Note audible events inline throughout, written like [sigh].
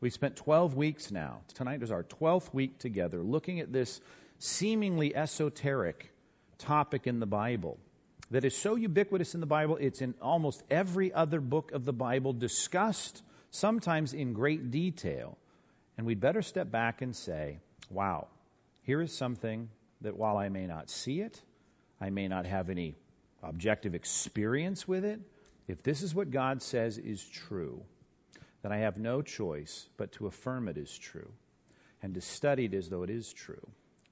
We spent 12 weeks now. Tonight is our 12th week together looking at this seemingly esoteric topic in the Bible that is so ubiquitous in the Bible, it's in almost every other book of the Bible discussed, sometimes in great detail. And we'd better step back and say, wow, here is something that while I may not see it, I may not have any objective experience with it, if this is what God says is true, then I have no choice but to affirm it is true and to study it as though it is true.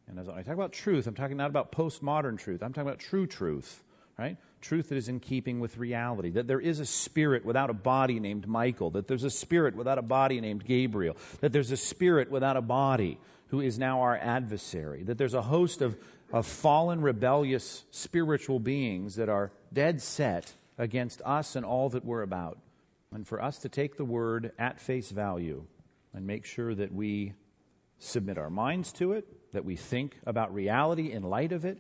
And as I talk about truth, I'm talking not about postmodern truth. I'm talking about true truth, right? Truth that is in keeping with reality. That there is a spirit without a body named Michael. That there's a spirit without a body named Gabriel. That there's a spirit without a body who is now our adversary. That there's a host of, of fallen, rebellious spiritual beings that are dead set against us and all that we're about. And for us to take the word at face value and make sure that we submit our minds to it, that we think about reality in light of it.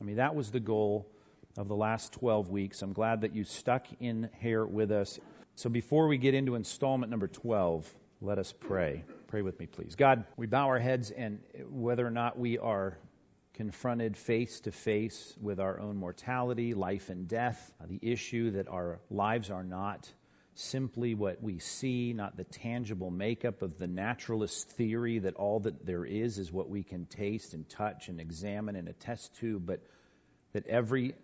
I mean, that was the goal of the last 12 weeks. I'm glad that you stuck in here with us. So before we get into installment number 12, let us pray. Pray with me, please. God, we bow our heads, and whether or not we are confronted face to face with our own mortality, life and death, the issue that our lives are not simply what we see, not the tangible makeup of the naturalist theory that all that there is is what we can taste and touch and examine and attest to, but that every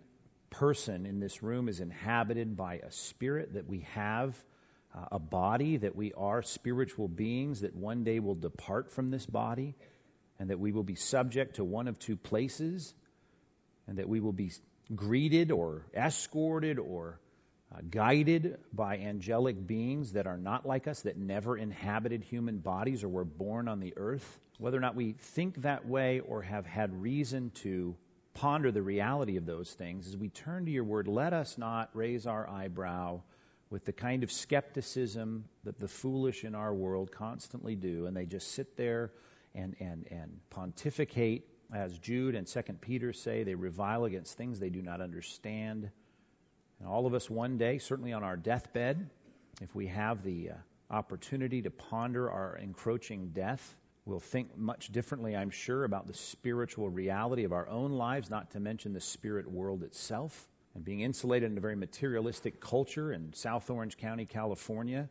person in this room is inhabited by a spirit, that we have uh, a body, that we are spiritual beings that one day will depart from this body, and that we will be subject to one of two places, and that we will be greeted or escorted or uh, guided by angelic beings that are not like us, that never inhabited human bodies or were born on the earth. Whether or not we think that way or have had reason to ponder the reality of those things, as we turn to your word, let us not raise our eyebrow with the kind of skepticism that the foolish in our world constantly do, and they just sit there and, and, and pontificate, as Jude and 2 Peter say, they revile against things they do not understand. And all of us, one day, certainly on our deathbed, if we have the uh, opportunity to ponder our encroaching death, we'll think much differently, I'm sure, about the spiritual reality of our own lives, not to mention the spirit world itself. And being insulated in a very materialistic culture in South Orange County, California,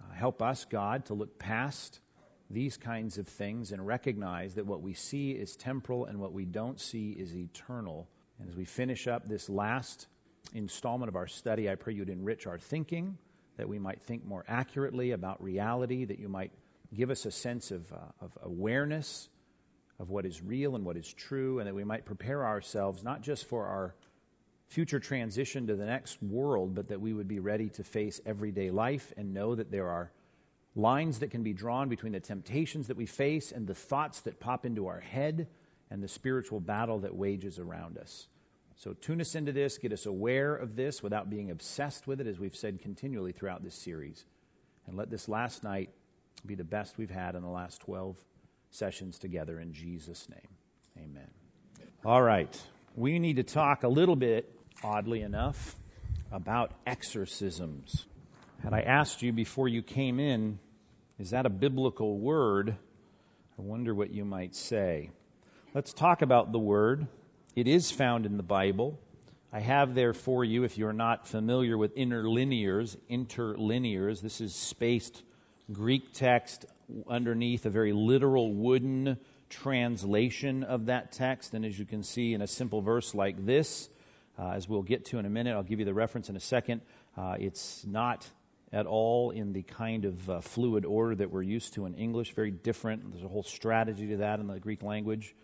uh, help us, God, to look past these kinds of things and recognize that what we see is temporal and what we don't see is eternal. And as we finish up this last installment of our study, I pray you'd enrich our thinking, that we might think more accurately about reality, that you might give us a sense of, uh, of awareness of what is real and what is true, and that we might prepare ourselves not just for our future transition to the next world, but that we would be ready to face everyday life and know that there are lines that can be drawn between the temptations that we face and the thoughts that pop into our head and the spiritual battle that wages around us. So tune us into this, get us aware of this without being obsessed with it, as we've said continually throughout this series. And let this last night be the best we've had in the last 12 sessions together in Jesus' name. Amen. All right. We need to talk a little bit, oddly enough, about exorcisms. Had I asked you before you came in, is that a biblical word? I wonder what you might say. Let's talk about the word. It is found in the Bible. I have there for you, if you're not familiar with interlinears, interlinears, this is spaced Greek text underneath a very literal wooden translation of that text. And as you can see in a simple verse like this, uh, as we'll get to in a minute, I'll give you the reference in a second. Uh, it's not at all in the kind of uh, fluid order that we're used to in English, very different. There's a whole strategy to that in the Greek language.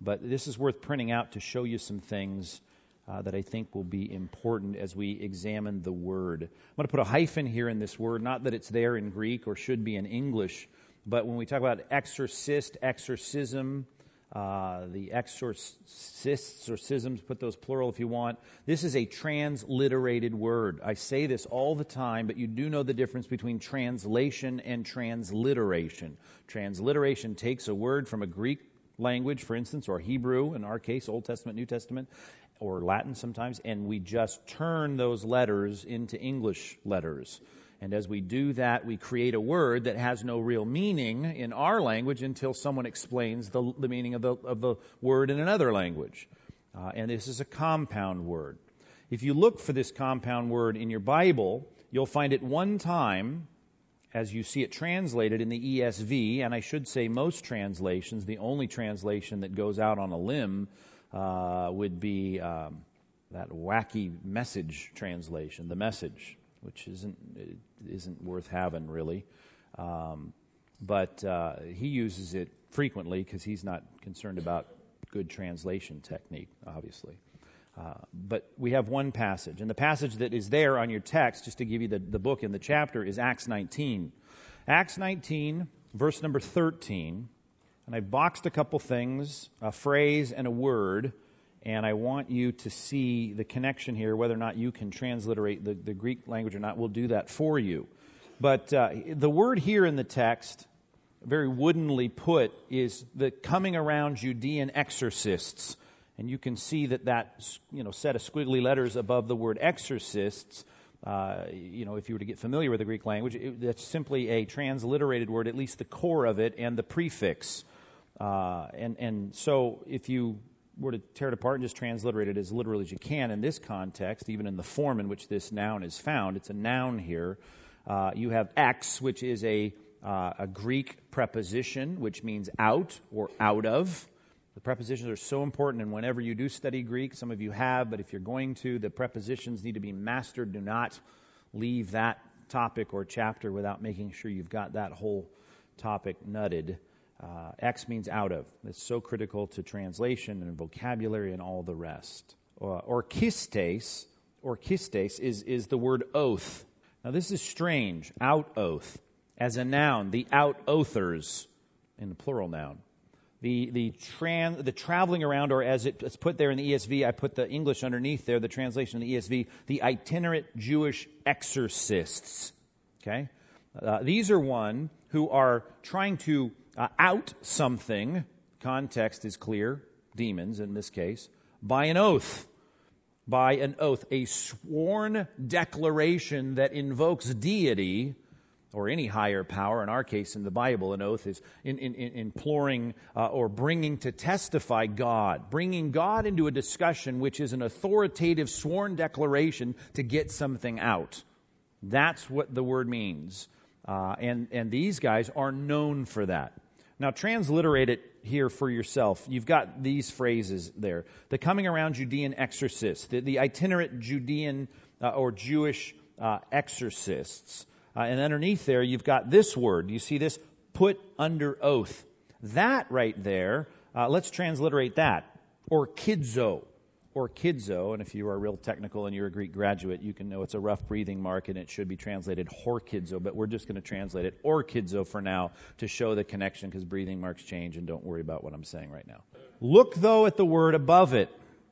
But this is worth printing out to show you some things uh, that I think will be important as we examine the word. I'm going to put a hyphen here in this word, not that it's there in Greek or should be in English, but when we talk about exorcist, exorcism, uh, the exorcists or schisms, put those plural if you want. This is a transliterated word. I say this all the time, but you do know the difference between translation and transliteration. Transliteration takes a word from a Greek language, for instance, or Hebrew, in our case, Old Testament, New Testament, or Latin sometimes, and we just turn those letters into English letters. And as we do that, we create a word that has no real meaning in our language until someone explains the, the meaning of the, of the word in another language. Uh, and this is a compound word. If you look for this compound word in your Bible, you'll find it one time as you see it translated in the ESV, and I should say most translations, the only translation that goes out on a limb uh, would be um, that wacky message translation, the message, which isn't isn't worth having really. Um, but uh, he uses it frequently because he's not concerned about good translation technique, obviously. Uh, but we have one passage, and the passage that is there on your text, just to give you the, the book and the chapter, is Acts 19. Acts 19, verse number 13. And I boxed a couple things, a phrase and a word, and I want you to see the connection here, whether or not you can transliterate the, the Greek language or not. We'll do that for you. But uh, the word here in the text, very woodenly put, is the coming around Judean exorcists and you can see that that you know set of squiggly letters above the word exorcists. Uh, you know, if you were to get familiar with the Greek language, it, that's simply a transliterated word, at least the core of it, and the prefix. Uh, and and so, if you were to tear it apart and just transliterate it as literally as you can in this context, even in the form in which this noun is found, it's a noun here. Uh, you have ex, which is a uh, a Greek preposition, which means out or out of. The prepositions are so important, and whenever you do study Greek, some of you have, but if you're going to, the prepositions need to be mastered. Do not leave that topic or chapter without making sure you've got that whole topic nutted. Uh, X means out of. It's so critical to translation and vocabulary and all the rest. Uh, orchistes, orchistes is, is the word oath. Now this is strange. Out oath. As a noun, the out oathers in the plural noun the the tran, the traveling around, or as it's put there in the ESV, I put the English underneath there, the translation in the ESV, the itinerant Jewish exorcists. Okay, uh, these are one who are trying to uh, out something. Context is clear, demons in this case, by an oath. By an oath, a sworn declaration that invokes deity or any higher power, in our case in the Bible, an oath is in, in, in imploring uh, or bringing to testify God, bringing God into a discussion which is an authoritative sworn declaration to get something out. That's what the word means. Uh, and, and these guys are known for that. Now, transliterate it here for yourself. You've got these phrases there. The coming around Judean exorcists, the, the itinerant Judean uh, or Jewish uh, exorcists. Uh, and underneath there, you've got this word. You see this? Put under oath. That right there, uh, let's transliterate that. Or kidzo. Or kidzo. And if you are real technical and you're a Greek graduate, you can know it's a rough breathing mark and it should be translated horkidzo. But we're just going to translate it orkidzo for now to show the connection because breathing marks change and don't worry about what I'm saying right now. Look though at the word above it,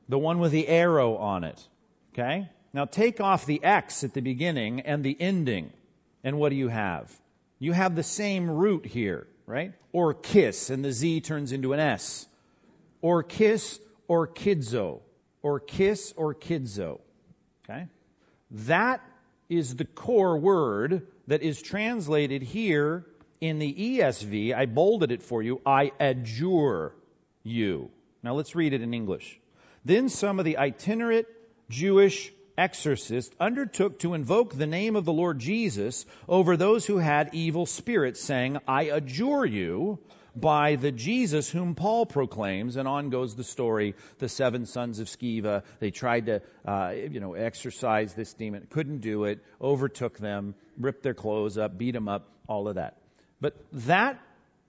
the one with the arrow on it. Okay? Now take off the X at the beginning and the ending. And what do you have? You have the same root here, right? Or kiss, and the Z turns into an S. Or kiss or kidzo. Or kiss or kidzo. Okay? That is the core word that is translated here in the ESV. I bolded it for you. I adjure you. Now let's read it in English. Then some of the itinerant Jewish exorcist undertook to invoke the name of the Lord Jesus over those who had evil spirits, saying, I adjure you by the Jesus whom Paul proclaims. And on goes the story. The seven sons of Sceva, they tried to, uh, you know, exorcise this demon, couldn't do it, overtook them, ripped their clothes up, beat them up, all of that. But that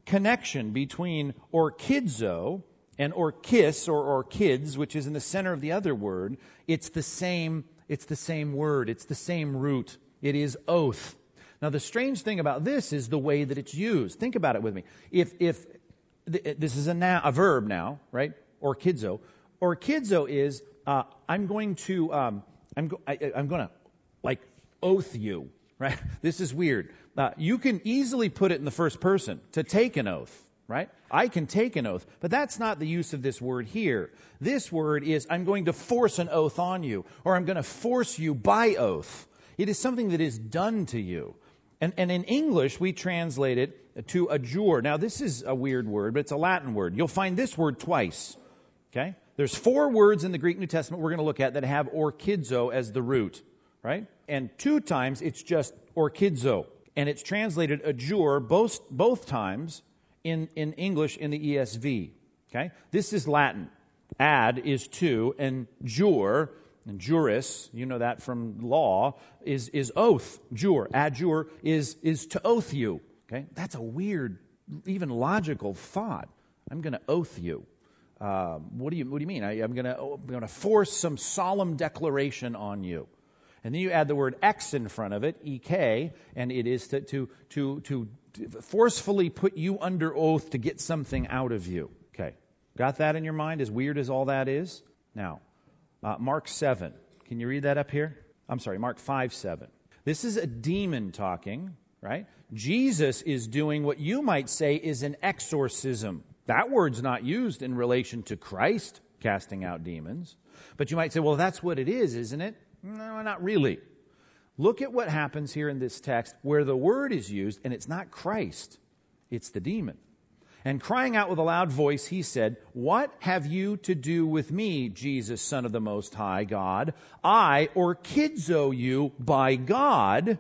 connection between orkidzo and orkis or orkids, which is in the center of the other word, it's the same it's the same word. It's the same root. It is oath. Now, the strange thing about this is the way that it's used. Think about it with me. If, if this is a, noun, a verb now, right? Orkidzo. Orkidzo is, uh, I'm going to, um, I'm, go, I, am going to, like, oath you, [laughs] right? This is weird. Uh, you can easily put it in the first person to take an oath right? I can take an oath, but that's not the use of this word here. This word is, I'm going to force an oath on you, or I'm going to force you by oath. It is something that is done to you. And, and in English, we translate it to adjure. Now, this is a weird word, but it's a Latin word. You'll find this word twice. Okay? There's four words in the Greek New Testament we're going to look at that have orkidzo as the root, right? And two times it's just orkidzo. And it's translated adjure both, both times in, in English in the ESV. Okay? This is Latin. Ad is to, and jure, and juris, you know that from law, is, is oath. Jure. Adjure is, is to oath you. Okay? That's a weird, even logical thought. I'm going to oath you. Uh, what, do you what do you mean? I, am going to force some solemn declaration on you. And then you add the word ex in front of it, ek, and it is to, to, to, to forcefully put you under oath to get something out of you. Okay. Got that in your mind, as weird as all that is? Now, uh, Mark 7. Can you read that up here? I'm sorry, Mark 5 7. This is a demon talking, right? Jesus is doing what you might say is an exorcism. That word's not used in relation to Christ casting out demons. But you might say, well, that's what it is, isn't it? No, not really. Look at what happens here in this text where the word is used and it's not Christ, it's the demon. And crying out with a loud voice, he said, What have you to do with me, Jesus, Son of the Most High God? I, orkidzo you by God,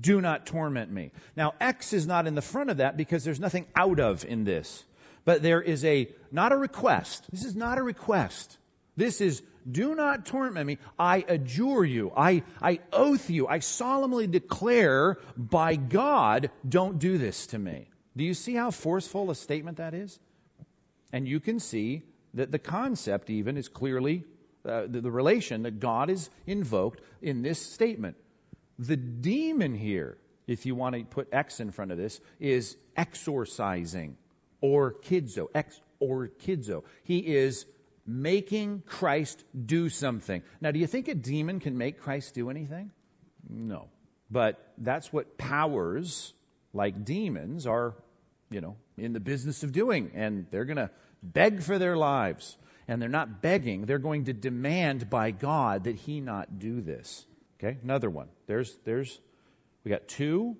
do not torment me. Now, X is not in the front of that because there's nothing out of in this. But there is a, not a request. This is not a request. This is do not torment me. I adjure you. I, I oath you. I solemnly declare by God, don't do this to me. Do you see how forceful a statement that is? And you can see that the concept even is clearly uh, the, the relation that God is invoked in this statement. The demon here, if you want to put X in front of this, is exorcising or kidzo. Ex or kidzo. He is making Christ do something. Now, do you think a demon can make Christ do anything? No. But that's what powers like demons are, you know, in the business of doing. And they're going to beg for their lives. And they're not begging, they're going to demand by God that He not do this. Okay, another one. There's, there's, we got two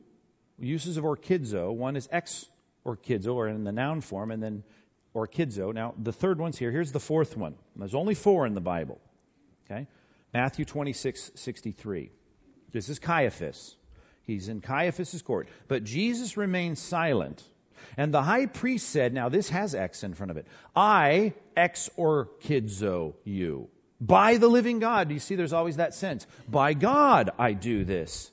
uses of orkidzo. One is ex orkidzo, or in the noun form, and then orkidzo. Now, the third one's here. Here's the fourth one. There's only four in the Bible. Okay? Matthew 26, 63. This is Caiaphas. He's in Caiaphas's court. But Jesus remained silent. And the high priest said, now this has X in front of it, I ex orkidzo you. By the living God. Do you see there's always that sense? By God I do this.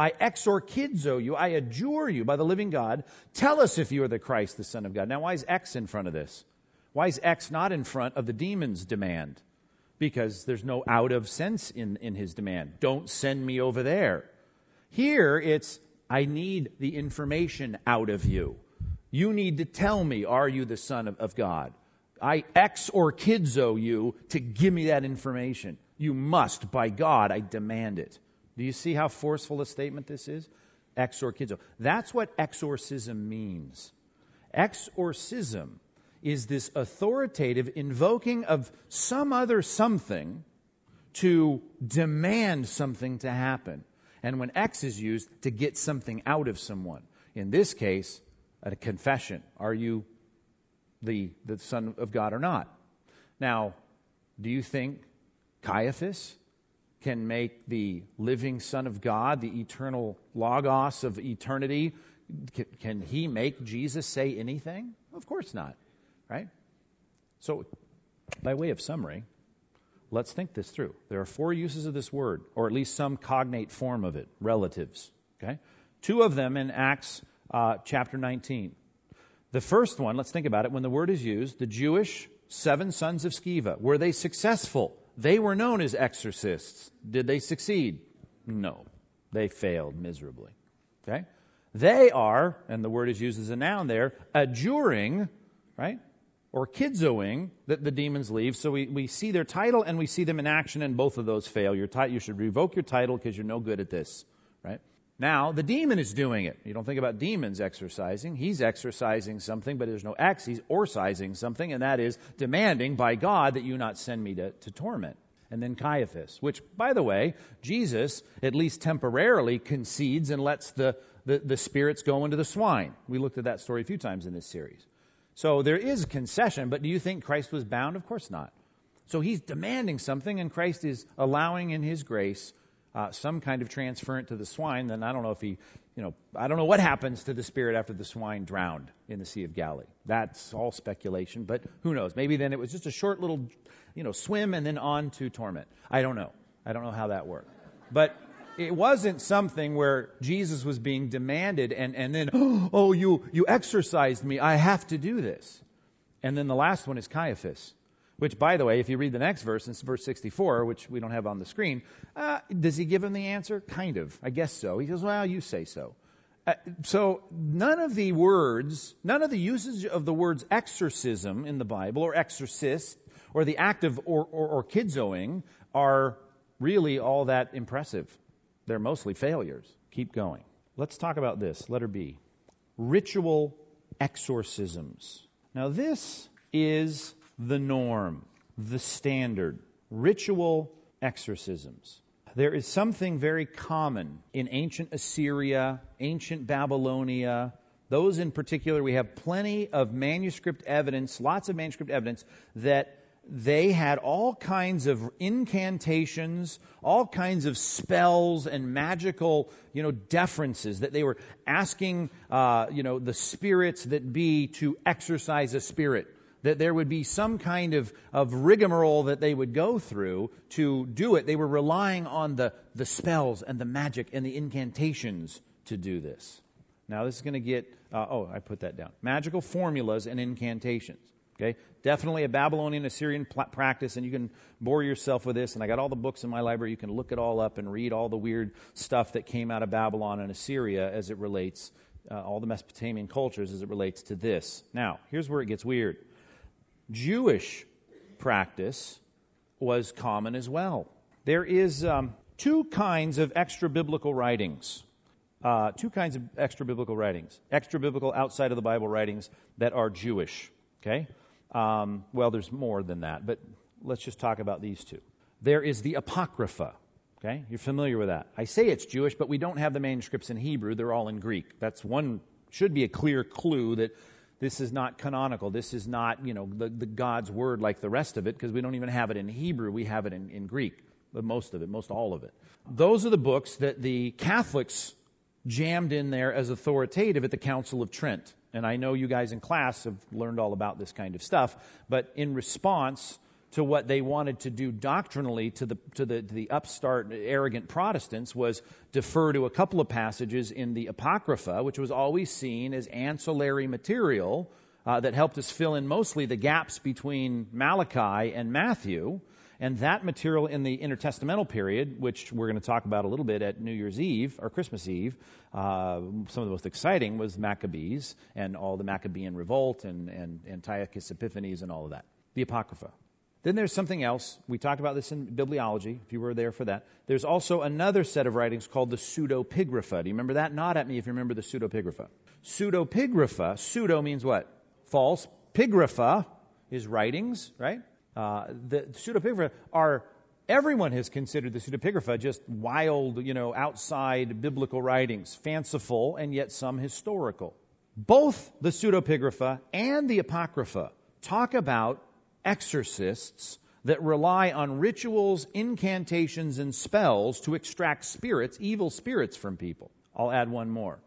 I exorkidzo you, I adjure you by the living God. Tell us if you are the Christ, the Son of God. Now, why is X in front of this? Why is X not in front of the demon's demand? Because there's no out of sense in, in his demand. Don't send me over there. Here, it's, I need the information out of you. You need to tell me, are you the Son of, of God? I exorkidzo you to give me that information. You must, by God, I demand it. Do you see how forceful a statement this is? Exorkizo. That's what exorcism means. Exorcism is this authoritative invoking of some other something to demand something to happen. And when X is used, to get something out of someone. In this case, a confession. Are you the, the Son of God or not? Now, do you think Caiaphas can make the living Son of God, the eternal Logos of eternity, can, can he make Jesus say anything? Of course not, right? So, by way of summary, let's think this through. There are four uses of this word, or at least some cognate form of it, relatives. Okay? Two of them in Acts uh, chapter 19. The first one, let's think about it. When the word is used, the Jewish seven sons of Sceva, were they successful they were known as exorcists. Did they succeed? No. They failed miserably. Okay? They are, and the word is used as a noun there, adjuring, right? Or kidzoing that the demons leave. So we, we see their title and we see them in action, and both of those fail. Your ti- you should revoke your title because you're no good at this, right? Now, the demon is doing it. You don't think about demons exorcising. He's exorcising something, but there's no X. He's orsizing something, and that is demanding by God that you not send me to, to torment. and then Caiaphas, which, by the way, Jesus, at least temporarily, concedes and lets the, the, the spirits go into the swine. We looked at that story a few times in this series. So there is concession, but do you think Christ was bound? Of course not. So he's demanding something, and Christ is allowing in his grace uh, some kind of transference to the swine. Then I don't know if he, you know, I don't know what happens to the spirit after the swine drowned in the Sea of Galilee. That's all speculation, but who knows? Maybe then it was just a short little, you know, swim and then on to torment. I don't know. I don't know how that worked. But it wasn't something where Jesus was being demanded and, and then, [gasps] oh, you, you exorcised me. I have to do this. And then the last one is Caiaphas, which, by the way, if you read the next verse, it's verse 64, which we don't have on the screen, uh, does he give him the answer? Kind of. I guess so. He goes, well, you say so. Uh, so none of the words, none of the usage of the words exorcism in the Bible or exorcist or the act of or, or, or kidzoing are really all that impressive. They're mostly failures. Keep going. Let's talk about this. Letter B. Ritual exorcisms. Now, this is the norm, the standard. Ritual exorcisms. There is something very common in ancient Assyria, ancient Babylonia, those in particular, we have plenty of manuscript evidence, lots of manuscript evidence that they had all kinds of incantations, all kinds of spells and magical, you know, deferences that they were asking, uh, you know, the spirits that be to exorcise a spirit. That there would be some kind of, of rigmarole that they would go through to do it. They were relying on the, the spells and the magic and the incantations to do this. Now, this is going to get, uh, oh, I put that down. Magical formulas and incantations. Okay? Definitely a Babylonian Assyrian pl- practice, and you can bore yourself with this. And I got all the books in my library. You can look it all up and read all the weird stuff that came out of Babylon and Assyria as it relates, uh, all the Mesopotamian cultures as it relates to this. Now, here's where it gets weird Jewish practice was common as well. There is um, two kinds of extra biblical writings. Uh, two kinds of extra biblical writings. Extra biblical outside of the Bible writings that are Jewish. Okay? Um, well, there's more than that, but let's just talk about these two. There is the Apocrypha. Okay, you're familiar with that. I say it's Jewish, but we don't have the manuscripts in Hebrew. They're all in Greek. That's one, should be a clear clue that this is not canonical. This is not, you know, the, the God's word like the rest of it, because we don't even have it in Hebrew. We have it in, in Greek, but most of it, most all of it. Those are the books that the Catholics jammed in there as authoritative at the Council of Trent. And I know you guys in class have learned all about this kind of stuff, but in response to what they wanted to do doctrinally to the, to the, to the upstart, arrogant Protestants was defer to a couple of passages in the Apocrypha, which was always seen as ancillary material uh, that helped us fill in mostly the gaps between Malachi and Matthew. And that material in the intertestamental period, which we're going to talk about a little bit at New Year's Eve or Christmas Eve, uh, some of the most exciting was Maccabees and all the Maccabean revolt and, and Antiochus Epiphanes and all of that. The Apocrypha. Then there's something else. We talked about this in bibliology, if you were there for that. There's also another set of writings called the pseudepigrapha. Do you remember that? Nod at me if you remember the pseudepigrapha. Pseudepigrapha, pseudo means what? False. Pigrapha is writings, right? Uh, the pseudepigrapha are everyone has considered the pseudepigrapha just wild, you know, outside biblical writings, fanciful and yet some historical. Both the pseudepigrapha and the apocrypha talk about exorcists that rely on rituals, incantations, and spells to extract spirits, evil spirits from people. I'll add one more.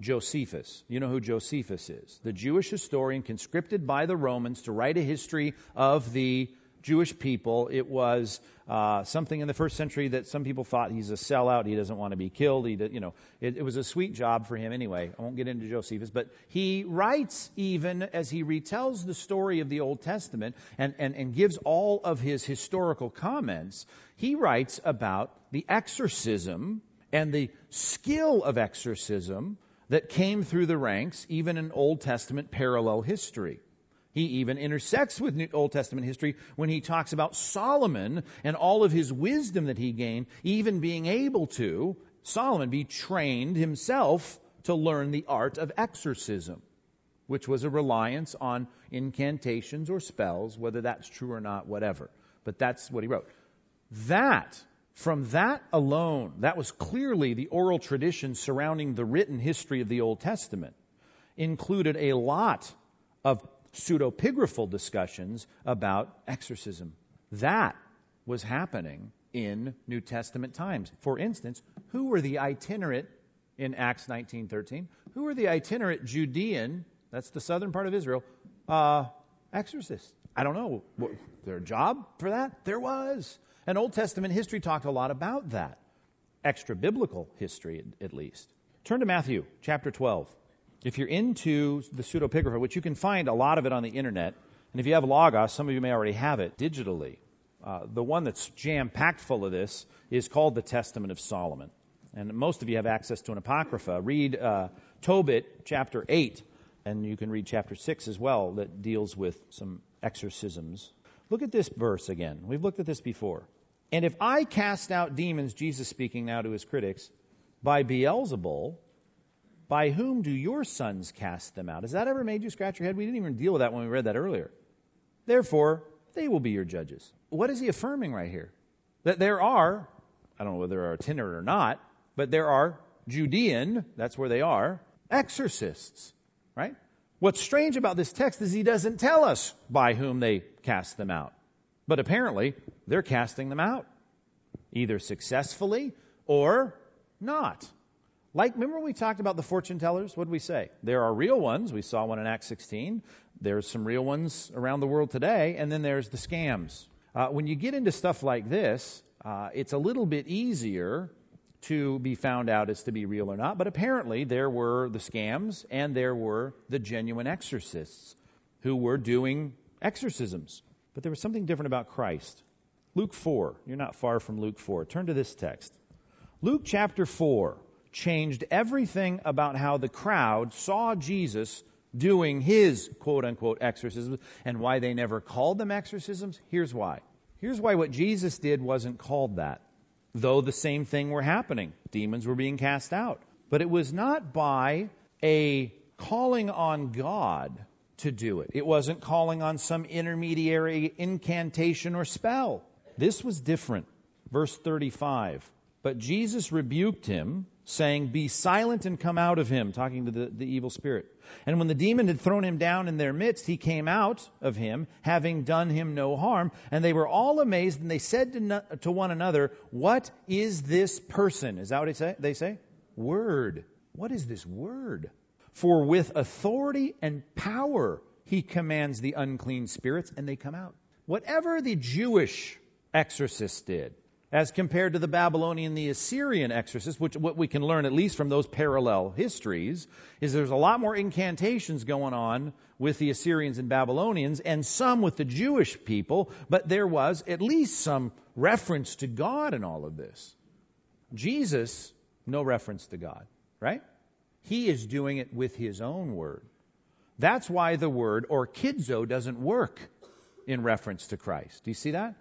Josephus. You know who Josephus is? The Jewish historian conscripted by the Romans to write a history of the Jewish people. It was uh, something in the first century that some people thought he's a sellout. He doesn't want to be killed. He, you know, it, it was a sweet job for him anyway. I won't get into Josephus, but he writes even as he retells the story of the Old Testament and, and, and gives all of his historical comments. He writes about the exorcism and the skill of exorcism that came through the ranks, even in Old Testament parallel history. He even intersects with New Old Testament history when he talks about Solomon and all of his wisdom that he gained, even being able to, Solomon, be trained himself to learn the art of exorcism, which was a reliance on incantations or spells, whether that's true or not, whatever. But that's what he wrote. That, from that alone, that was clearly the oral tradition surrounding the written history of the Old Testament, included a lot of pseudepigraphal discussions about exorcism. That was happening in New Testament times. For instance, who were the itinerant in Acts 19:13? Who were the itinerant Judean, that's the southern part of Israel, uh, exorcists? I don't know. There a job for that? There was. And Old Testament history talked a lot about that. Extra biblical history, at least. Turn to Matthew chapter 12. If you're into the pseudepigrapha, which you can find a lot of it on the internet, and if you have Logos, some of you may already have it digitally. Uh, the one that's jam packed full of this is called the Testament of Solomon. And most of you have access to an Apocrypha. Read uh, Tobit chapter 8, and you can read chapter 6 as well, that deals with some exorcisms. Look at this verse again. We've looked at this before. And if I cast out demons, Jesus speaking now to his critics, by Beelzebul, by whom do your sons cast them out? Has that ever made you scratch your head? We didn't even deal with that when we read that earlier. Therefore, they will be your judges. What is he affirming right here? That there are, I don't know whether they're itinerant or not, but there are Judean, that's where they are, exorcists, right? What's strange about this text is he doesn't tell us by whom they cast them out. But apparently, they're casting them out, either successfully or not. Like, remember when we talked about the fortune tellers? What did we say? There are real ones. We saw one in Acts 16. There's some real ones around the world today. And then there's the scams. Uh, when you get into stuff like this, uh, it's a little bit easier to be found out as to be real or not. But apparently, there were the scams and there were the genuine exorcists who were doing exorcisms. But there was something different about Christ. Luke 4. You're not far from Luke 4. Turn to this text. Luke chapter 4 changed everything about how the crowd saw Jesus doing his quote unquote exorcisms and why they never called them exorcisms. Here's why. Here's why what Jesus did wasn't called that, though the same thing were happening. Demons were being cast out. But it was not by a calling on God to do it. It wasn't calling on some intermediary incantation or spell. This was different. Verse 35. But Jesus rebuked him saying, Be silent and come out of him, talking to the, the evil spirit. And when the demon had thrown him down in their midst, he came out of him, having done him no harm. And they were all amazed, and they said to, no, to one another, What is this person? Is that what they say? they say? Word. What is this word? For with authority and power he commands the unclean spirits, and they come out. Whatever the Jewish exorcists did, as compared to the Babylonian, the Assyrian exorcists, which what we can learn at least from those parallel histories is there's a lot more incantations going on with the Assyrians and Babylonians and some with the Jewish people, but there was at least some reference to God in all of this. Jesus, no reference to God, right? He is doing it with his own word. That's why the word or orkidzo doesn't work in reference to Christ. Do you see that?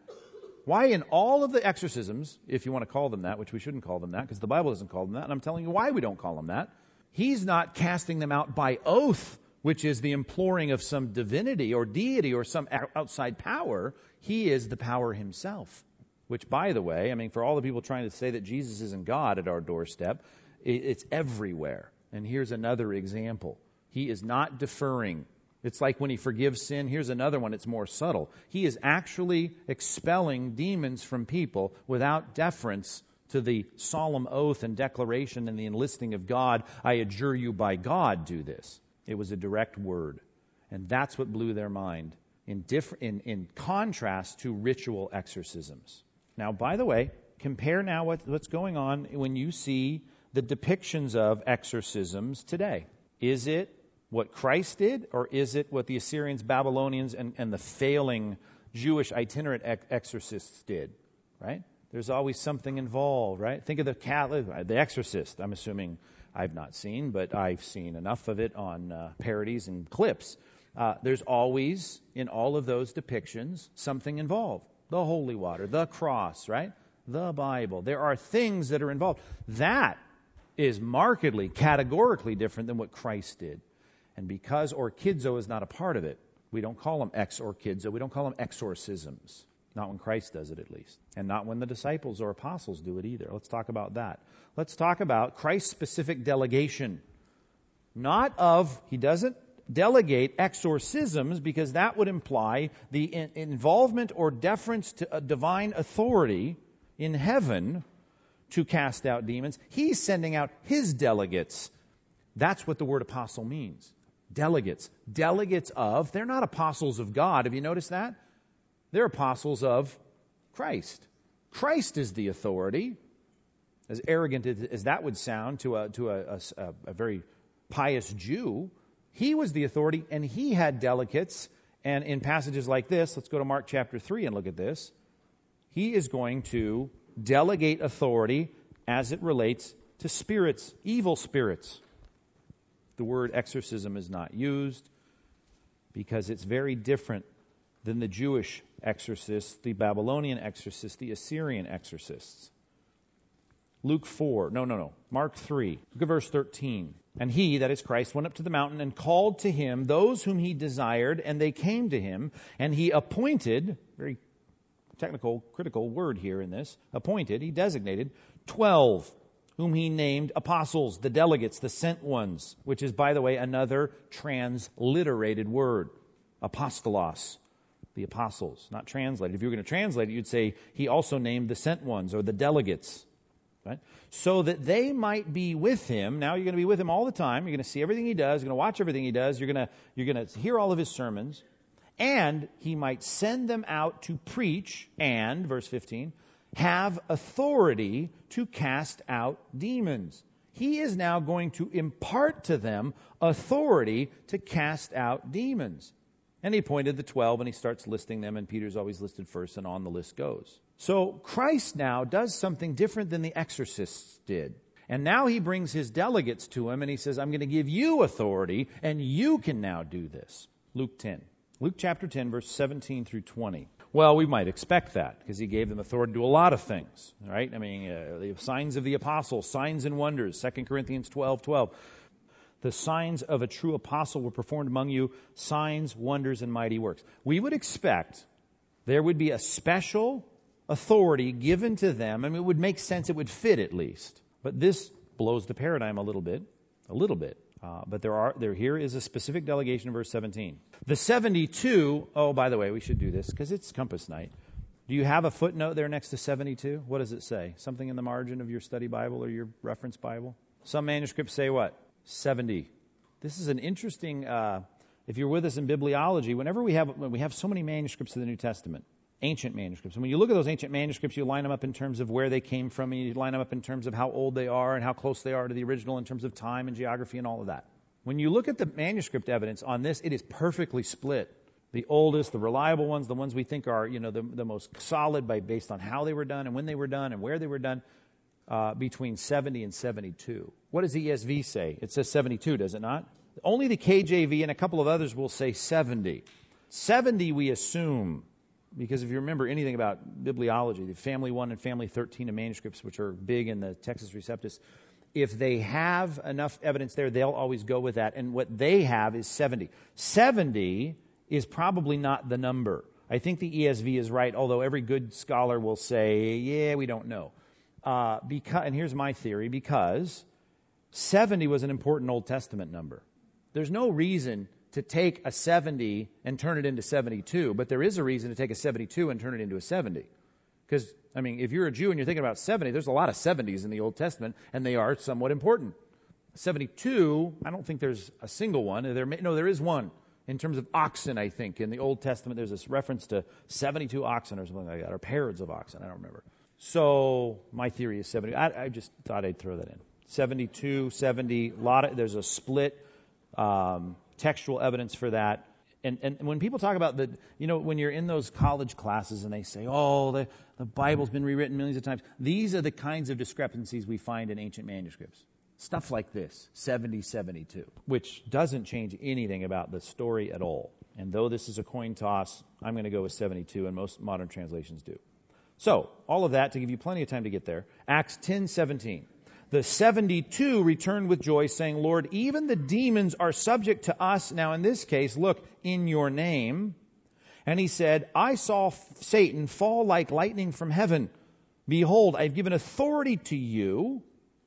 Why in all of the exorcisms, if you want to call them that, which we shouldn't call them that because the Bible doesn't call them that, and I'm telling you why we don't call them that, he's not casting them out by oath, which is the imploring of some divinity or deity or some outside power. He is the power himself. Which, by the way, I mean, for all the people trying to say that Jesus isn't God at our doorstep, it's everywhere. And here's another example. He is not deferring it's like when he forgives sin. Here's another one, it's more subtle. He is actually expelling demons from people without deference to the solemn oath and declaration and the enlisting of God. I adjure you by God, do this. It was a direct word. And that's what blew their mind in, diff- in, in contrast to ritual exorcisms. Now, by the way, compare now what, what's going on when you see the depictions of exorcisms today. Is it what Christ did, or is it what the Assyrians, Babylonians, and, and the failing Jewish itinerant ex- exorcists did? Right? There's always something involved, right? Think of the Catholic, uh, the Exorcist. I'm assuming I've not seen, but I've seen enough of it on uh, parodies and clips. Uh, there's always, in all of those depictions, something involved. The holy water, the cross, right? The Bible. There are things that are involved. That is markedly, categorically different than what Christ did. And because orkidzo is not a part of it, we don't call them ex orkidzo, we don't call them exorcisms. Not when Christ does it, at least. And not when the disciples or apostles do it either. Let's talk about that. Let's talk about Christ's specific delegation. Not of, he doesn't delegate exorcisms because that would imply the in- involvement or deference to a divine authority in heaven to cast out demons. He's sending out his delegates. That's what the word apostle means. Delegates. Delegates of, they're not apostles of God. Have you noticed that? They're apostles of Christ. Christ is the authority. As arrogant as that would sound to a, to a, a, a very pious Jew, he was the authority and he had delegates. And in passages like this, let's go to Mark chapter 3 and look at this. He is going to delegate authority as it relates to spirits, evil spirits. The word exorcism is not used because it's very different than the Jewish exorcists, the Babylonian exorcists, the Assyrian exorcists. Luke 4, no, no, no, Mark 3, look at verse 13. And he, that is Christ, went up to the mountain and called to him those whom he desired, and they came to him, and he appointed, very technical, critical word here in this, appointed, he designated 12 whom he named apostles, the delegates, the sent ones, which is, by the way, another transliterated word. Apostolos, the apostles, not translated. If you were going to translate it, you'd say he also named the sent ones or the delegates. Right? So that they might be with him. Now you're going to be with him all the time. You're going to see everything he does. You're going to watch everything he does. You're going to, you're going to hear all of his sermons. And he might send them out to preach and, verse 15, have authority to cast out demons. He is now going to impart to them authority to cast out demons. And he appointed the 12 and he starts listing them, and Peter's always listed first, and on the list goes. So Christ now does something different than the exorcists did. And now he brings his delegates to him and he says, I'm going to give you authority and you can now do this. Luke 10. Luke chapter 10, verse 17 through 20. Well, we might expect that because he gave them authority to do a lot of things, right? I mean, uh, the signs of the apostles, signs and wonders, 2 Corinthians 12, 12. The signs of a true apostle were performed among you, signs, wonders, and mighty works. We would expect there would be a special authority given to them. I mean, it would make sense, it would fit at least. But this blows the paradigm a little bit, a little bit. Uh, but there are there here is a specific delegation in verse 17. The 72, oh, by the way, we should do this because it's compass night. Do you have a footnote there next to 72? What does it say? Something in the margin of your study Bible or your reference Bible? Some manuscripts say what? 70. This is an interesting, uh, if you're with us in bibliology, whenever we have, when we have so many manuscripts of the New Testament, ancient manuscripts. And when you look at those ancient manuscripts, you line them up in terms of where they came from, and you line them up in terms of how old they are and how close they are to the original in terms of time and geography and all of that. When you look at the manuscript evidence on this, it is perfectly split. The oldest, the reliable ones, the ones we think are, you know, the, the most solid by based on how they were done and when they were done and where they were done, uh, between 70 and 72. What does the ESV say? It says 72, does it not? Only the KJV and a couple of others will say 70. 70 we assume because if you remember anything about bibliology, the family 1 and family 13 of manuscripts, which are big in the Textus Receptus, if they have enough evidence there, they'll always go with that. And what they have is 70. 70 is probably not the number. I think the ESV is right, although every good scholar will say, yeah, we don't know. Uh, because, and here's my theory because 70 was an important Old Testament number. There's no reason to take a 70 and turn it into 72, but there is a reason to take a 72 and turn it into a 70. Because, I mean, if you're a Jew and you're thinking about 70, there's a lot of 70s in the Old Testament, and they are somewhat important. 72, I don't think there's a single one. There may, no, there is one. In terms of oxen, I think. In the Old Testament, there's this reference to 72 oxen or something like that, or pairs of oxen. I don't remember. So, my theory is 70. I, I just thought I'd throw that in. 72, 70, lot of, there's a split. Um, textual evidence for that. And, and when people talk about the, you know, when you're in those college classes and they say, oh, the, the Bible's been rewritten millions of times, these are the kinds of discrepancies we find in ancient manuscripts. Stuff like this, 7072, which doesn't change anything about the story at all. And though this is a coin toss, I'm going to go with 72, and most modern translations do. So, all of that to give you plenty of time to get there. Acts 10 17. The 72 returned with joy, saying, Lord, even the demons are subject to us. Now, in this case, look, in your name. And he said, I saw Satan fall like lightning from heaven. Behold, I've given authority to you.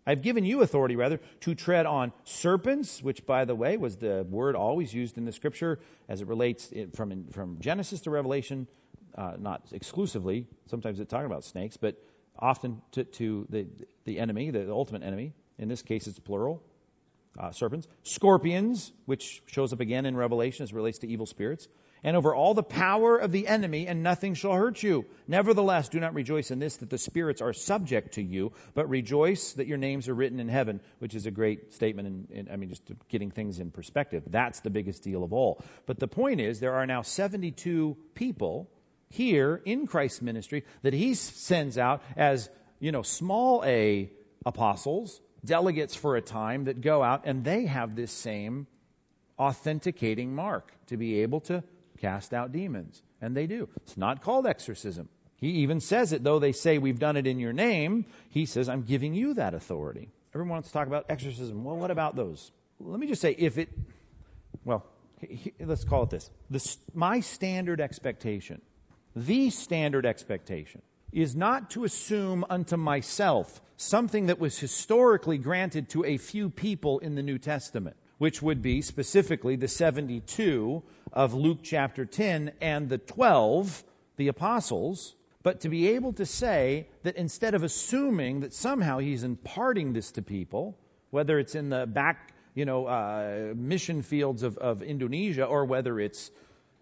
I've given you authority, rather, to tread on serpents, which, by the way, was the word always used in the scripture as it relates from, from Genesis to Revelation, uh, not exclusively. Sometimes it's talking about snakes, but often to, to the, the enemy, the ultimate enemy. In this case, it's plural. Uh, serpents, scorpions, which shows up again in Revelation as relates to evil spirits, and over all the power of the enemy, and nothing shall hurt you. Nevertheless, do not rejoice in this that the spirits are subject to you, but rejoice that your names are written in heaven, which is a great statement. In, I mean, just getting things in perspective. That's the biggest deal of all. But the point is, there are now 72 people here in Christ's ministry that he sends out as, you know, small a apostles, delegates for a time that go out and they have this same authenticating mark to be able to cast out demons. And they do. It's not called exorcism. He even says it, though they say we've done it in your name, he says, I'm giving you that authority. Everyone wants to talk about exorcism. Well, what about those? Let me just say, if it, well, let's call it this. The, my standard expectation, the standard expectation, is not to assume unto myself something that was historically granted to a few people in the New Testament which would be specifically the 72 of Luke chapter 10 and the 12, the apostles, but to be able to say that instead of assuming that somehow he's imparting this to people, whether it's in the back, you know, uh, mission fields of, of Indonesia or whether it's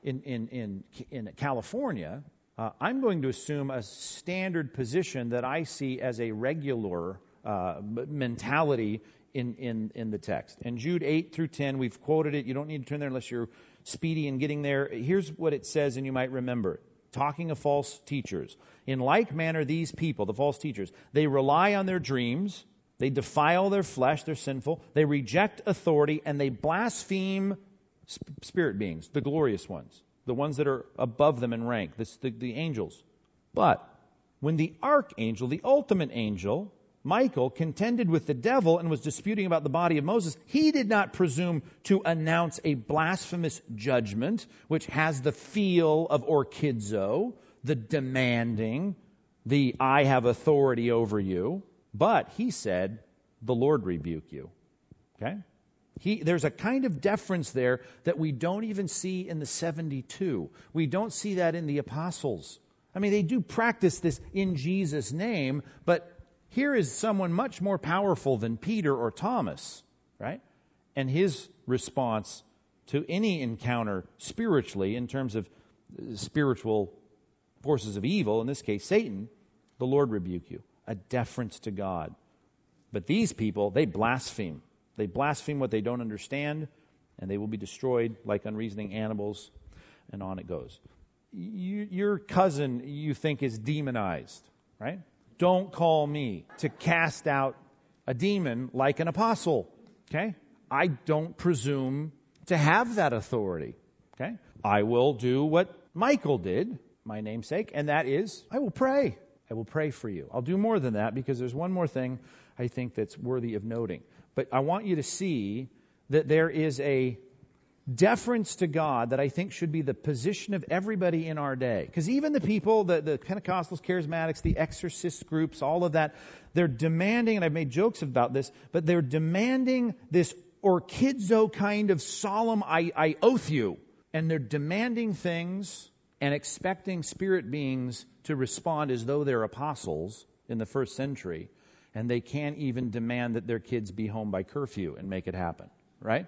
in, in, in, in California, uh, I'm going to assume a standard position that I see as a regular uh, mentality in, in, in the text. And Jude 8 through 10, we've quoted it. You don't need to turn there unless you're speedy in getting there. Here's what it says, and you might remember Talking of false teachers. In like manner, these people, the false teachers, they rely on their dreams, they defile their flesh, they're sinful, they reject authority, and they blaspheme spirit beings, the glorious ones, the ones that are above them in rank, the, the, the angels. But when the archangel, the ultimate angel, Michael contended with the devil and was disputing about the body of Moses, he did not presume to announce a blasphemous judgment, which has the feel of orkizo, the demanding, the I have authority over you. But he said, the Lord rebuke you. Okay? He, there's a kind of deference there that we don't even see in the 72. We don't see that in the apostles. I mean, they do practice this in Jesus' name, but here is someone much more powerful than Peter or Thomas, right? And his response to any encounter spiritually, in terms of uh, spiritual forces of evil, in this case Satan, the Lord rebuke you. A deference to God. But these people, they blaspheme. They blaspheme what they don't understand, and they will be destroyed like unreasoning animals, and on it goes. You, your cousin, you think, is demonized, right? Don't call me to cast out a demon like an apostle. Okay? I don't presume to have that authority. Okay? I will do what Michael did, my namesake, and that is I will pray. I will pray for you. I'll do more than that because there's one more thing I think that's worthy of noting. But I want you to see that there is a deference to God that I think should be the position of everybody in our day. Because even the people, the, the Pentecostals, charismatics, the exorcist groups, all of that, they're demanding, and I've made jokes about this, but they're demanding this orkizo kind of solemn, I, I oath you. And they're demanding things and expecting spirit beings to respond as though they're apostles in the first century. And they can't even demand that their kids be home by curfew and make it happen, right?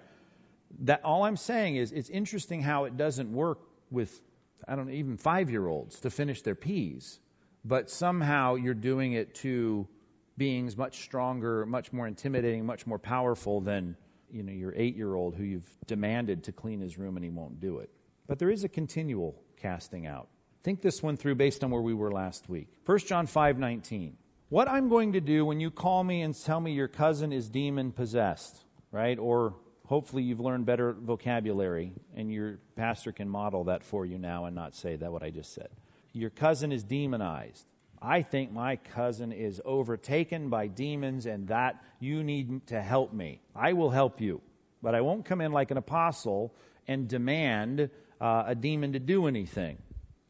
that all I'm saying is it's interesting how it doesn't work with I don't know, even five year olds to finish their peas, but somehow you're doing it to beings much stronger, much more intimidating, much more powerful than you know your eight year old who you've demanded to clean his room and he won't do it. But there is a continual casting out. Think this one through based on where we were last week. 1 John 5 19. What I'm going to do when you call me and tell me your cousin is demon possessed, right? Or hopefully you've learned better vocabulary and your pastor can model that for you now and not say that what I just said. Your cousin is demonized. I think my cousin is overtaken by demons and that you need to help me. I will help you, but I won't come in like an apostle and demand uh, a demon to do anything.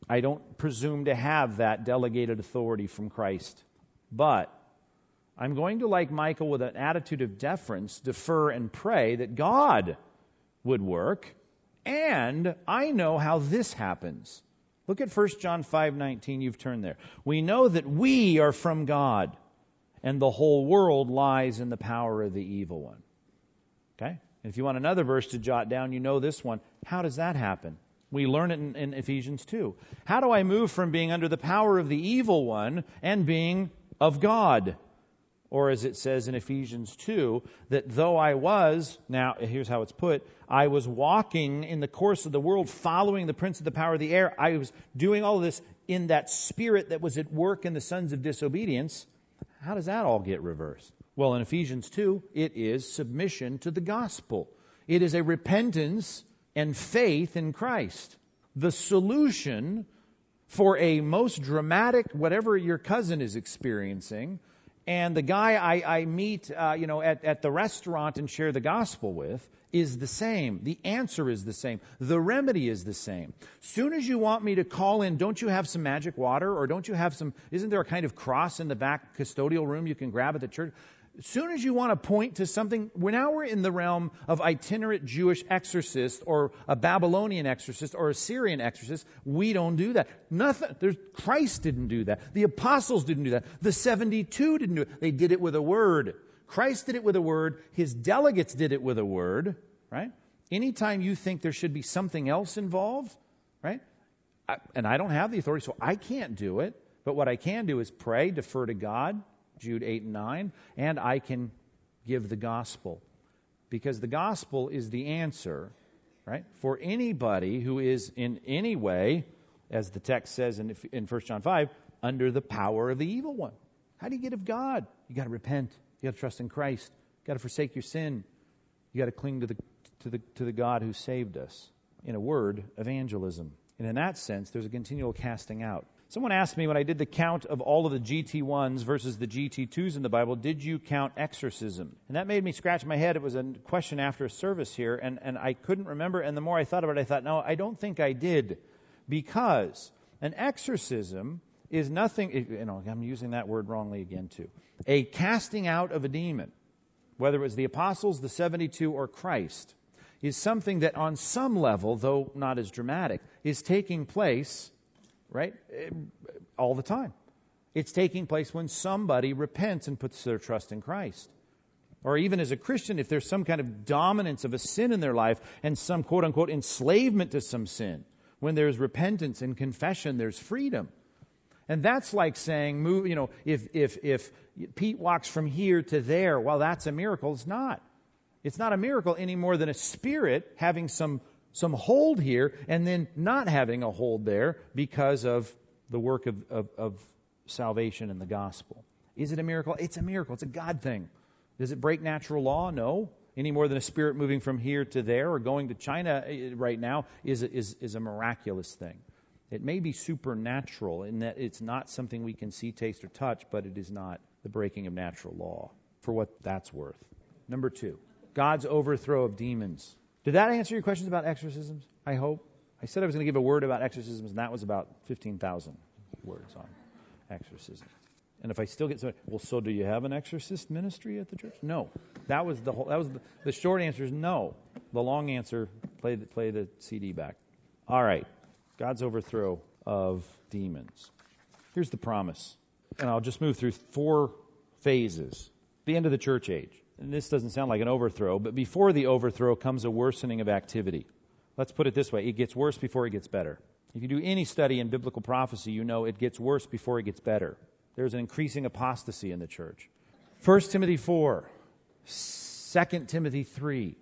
I don't presume to have that delegated authority from Christ. But I'm going to, like Michael, with an attitude of deference, defer and pray that God would work. And I know how this happens. Look at 1 John 5:19, you've turned there. We know that we are from God, and the whole world lies in the power of the evil one. Okay? And if you want another verse to jot down, you know this one. How does that happen? We learn it in, in Ephesians 2. How do I move from being under the power of the evil one and being of God? Or as it says in Ephesians 2, that though I was, now here's how it's put, I was walking in the course of the world following the prince of the power of the air. I was doing all of this in that spirit that was at work in the sons of disobedience. How does that all get reversed? Well, in Ephesians 2, it is submission to the gospel. It is a repentance and faith in Christ. The solution for a most dramatic, whatever your cousin is experiencing, and the guy I, I meet, uh, you know, at, at the restaurant and share the gospel with is the same. The answer is the same. The remedy is the same. Soon as you want me to call in, don't you have some magic water or don't you have some, isn't there a kind of cross in the back custodial room you can grab at the church? As soon as you want to point to something, we're now we're in the realm of itinerant Jewish exorcist or a Babylonian exorcist or a Syrian exorcist. We don't do that. Nothing. There's, Christ didn't do that. The apostles didn't do that. The 72 didn't do it. They did it with a word. Christ did it with a word. His delegates did it with a word, right? Anytime you think there should be something else involved, right? I, and I don't have the authority, so I can't do it. But what I can do is pray, defer to God, Jude 8 and 9, and I can give the gospel. Because the gospel is the answer, right? For anybody who is in any way, as the text says in, in 1 John 5, under the power of the evil one. How do you get of God? You got to repent. You got to trust in Christ. You got to forsake your sin. You got to cling to the, to, the, to the God who saved us. In a word, evangelism. And in that sense, there's a continual casting out. Someone asked me when I did the count of all of the GT1s versus the GT2s in the Bible, did you count exorcism? And that made me scratch my head. It was a question after a service here, and, and I couldn't remember. And the more I thought about it, I thought, no, I don't think I did. Because an exorcism is nothing, you know, I'm using that word wrongly again too. A casting out of a demon, whether it was the apostles, the 72, or Christ, is something that on some level, though not as dramatic, is taking place right? Eh, all the time. It's taking place when somebody repents and puts their trust in Christ. Or even as a Christian, if there's some kind of dominance of a sin in their life and some quote unquote enslavement to some sin, when there's repentance and confession, there's freedom. And that's like saying, move, you know, if, if, if Pete walks from here to there, well, that's a miracle. It's not. It's not a miracle any more than a spirit having some some hold here and then not having a hold there because of the work of, of, of salvation and the gospel. Is it a miracle? It's a miracle. It's a God thing. Does it break natural law? No. Any more than a spirit moving from here to there or going to China eh, right now is, is, is a miraculous thing. It may be supernatural in that it's not something we can see, taste, or touch, but it is not the breaking of natural law, for what that's worth. Number two, God's overthrow of demons. Did that answer your questions about exorcisms? I hope. I said I was going to give a word about exorcisms, and that was about 15,000 words on exorcism. And if I still get so, well, so do you have an exorcist ministry at the church? No. That was the whole, that was the, the short answer is no. The long answer, play the, play the CD back. All right. God's overthrow of demons. Here's the promise. And I'll just move through four phases. The end of the church age and this doesn't sound like an overthrow, but before the overthrow comes a worsening of activity. Let's put it this way it gets worse before it gets better. If you do any study in biblical prophecy, you know it gets worse before it gets better. There's an increasing apostasy in the church. 1 Timothy 4, 2 Timothy 3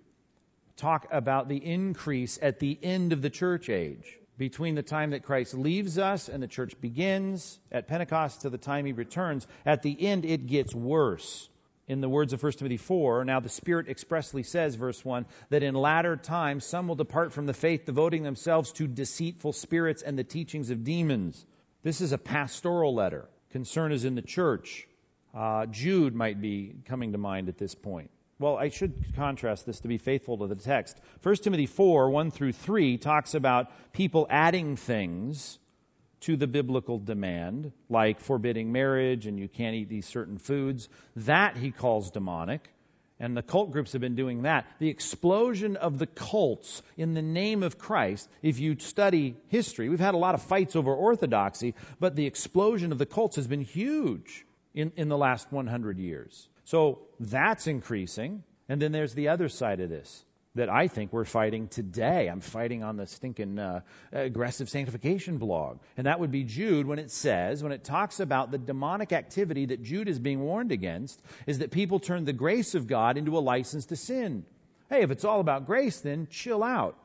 talk about the increase at the end of the church age between the time that Christ leaves us and the church begins at Pentecost to the time he returns. At the end, it gets worse in the words of 1 Timothy 4, now the Spirit expressly says, verse 1, that in latter times some will depart from the faith, devoting themselves to deceitful spirits and the teachings of demons. This is a pastoral letter. Concern is in the church. Uh, Jude might be coming to mind at this point. well, I should contrast this to be faithful to the text. 1 Timothy 4, 1 through 3 talks about people adding things to the biblical demand, like forbidding marriage and you can't eat these certain foods. That he calls demonic. And the cult groups have been doing that. The explosion of the cults in the name of Christ, if you study history, we've had a lot of fights over orthodoxy, but the explosion of the cults has been huge in, in the last 100 years. So that's increasing. And then there's the other side of this that I think we're fighting today. I'm fighting on the stinking uh, aggressive sanctification blog. And that would be Jude when it says, when it talks about the demonic activity that Jude is being warned against, is that people turn the grace of God into a license to sin. Hey, if it's all about grace, then chill out.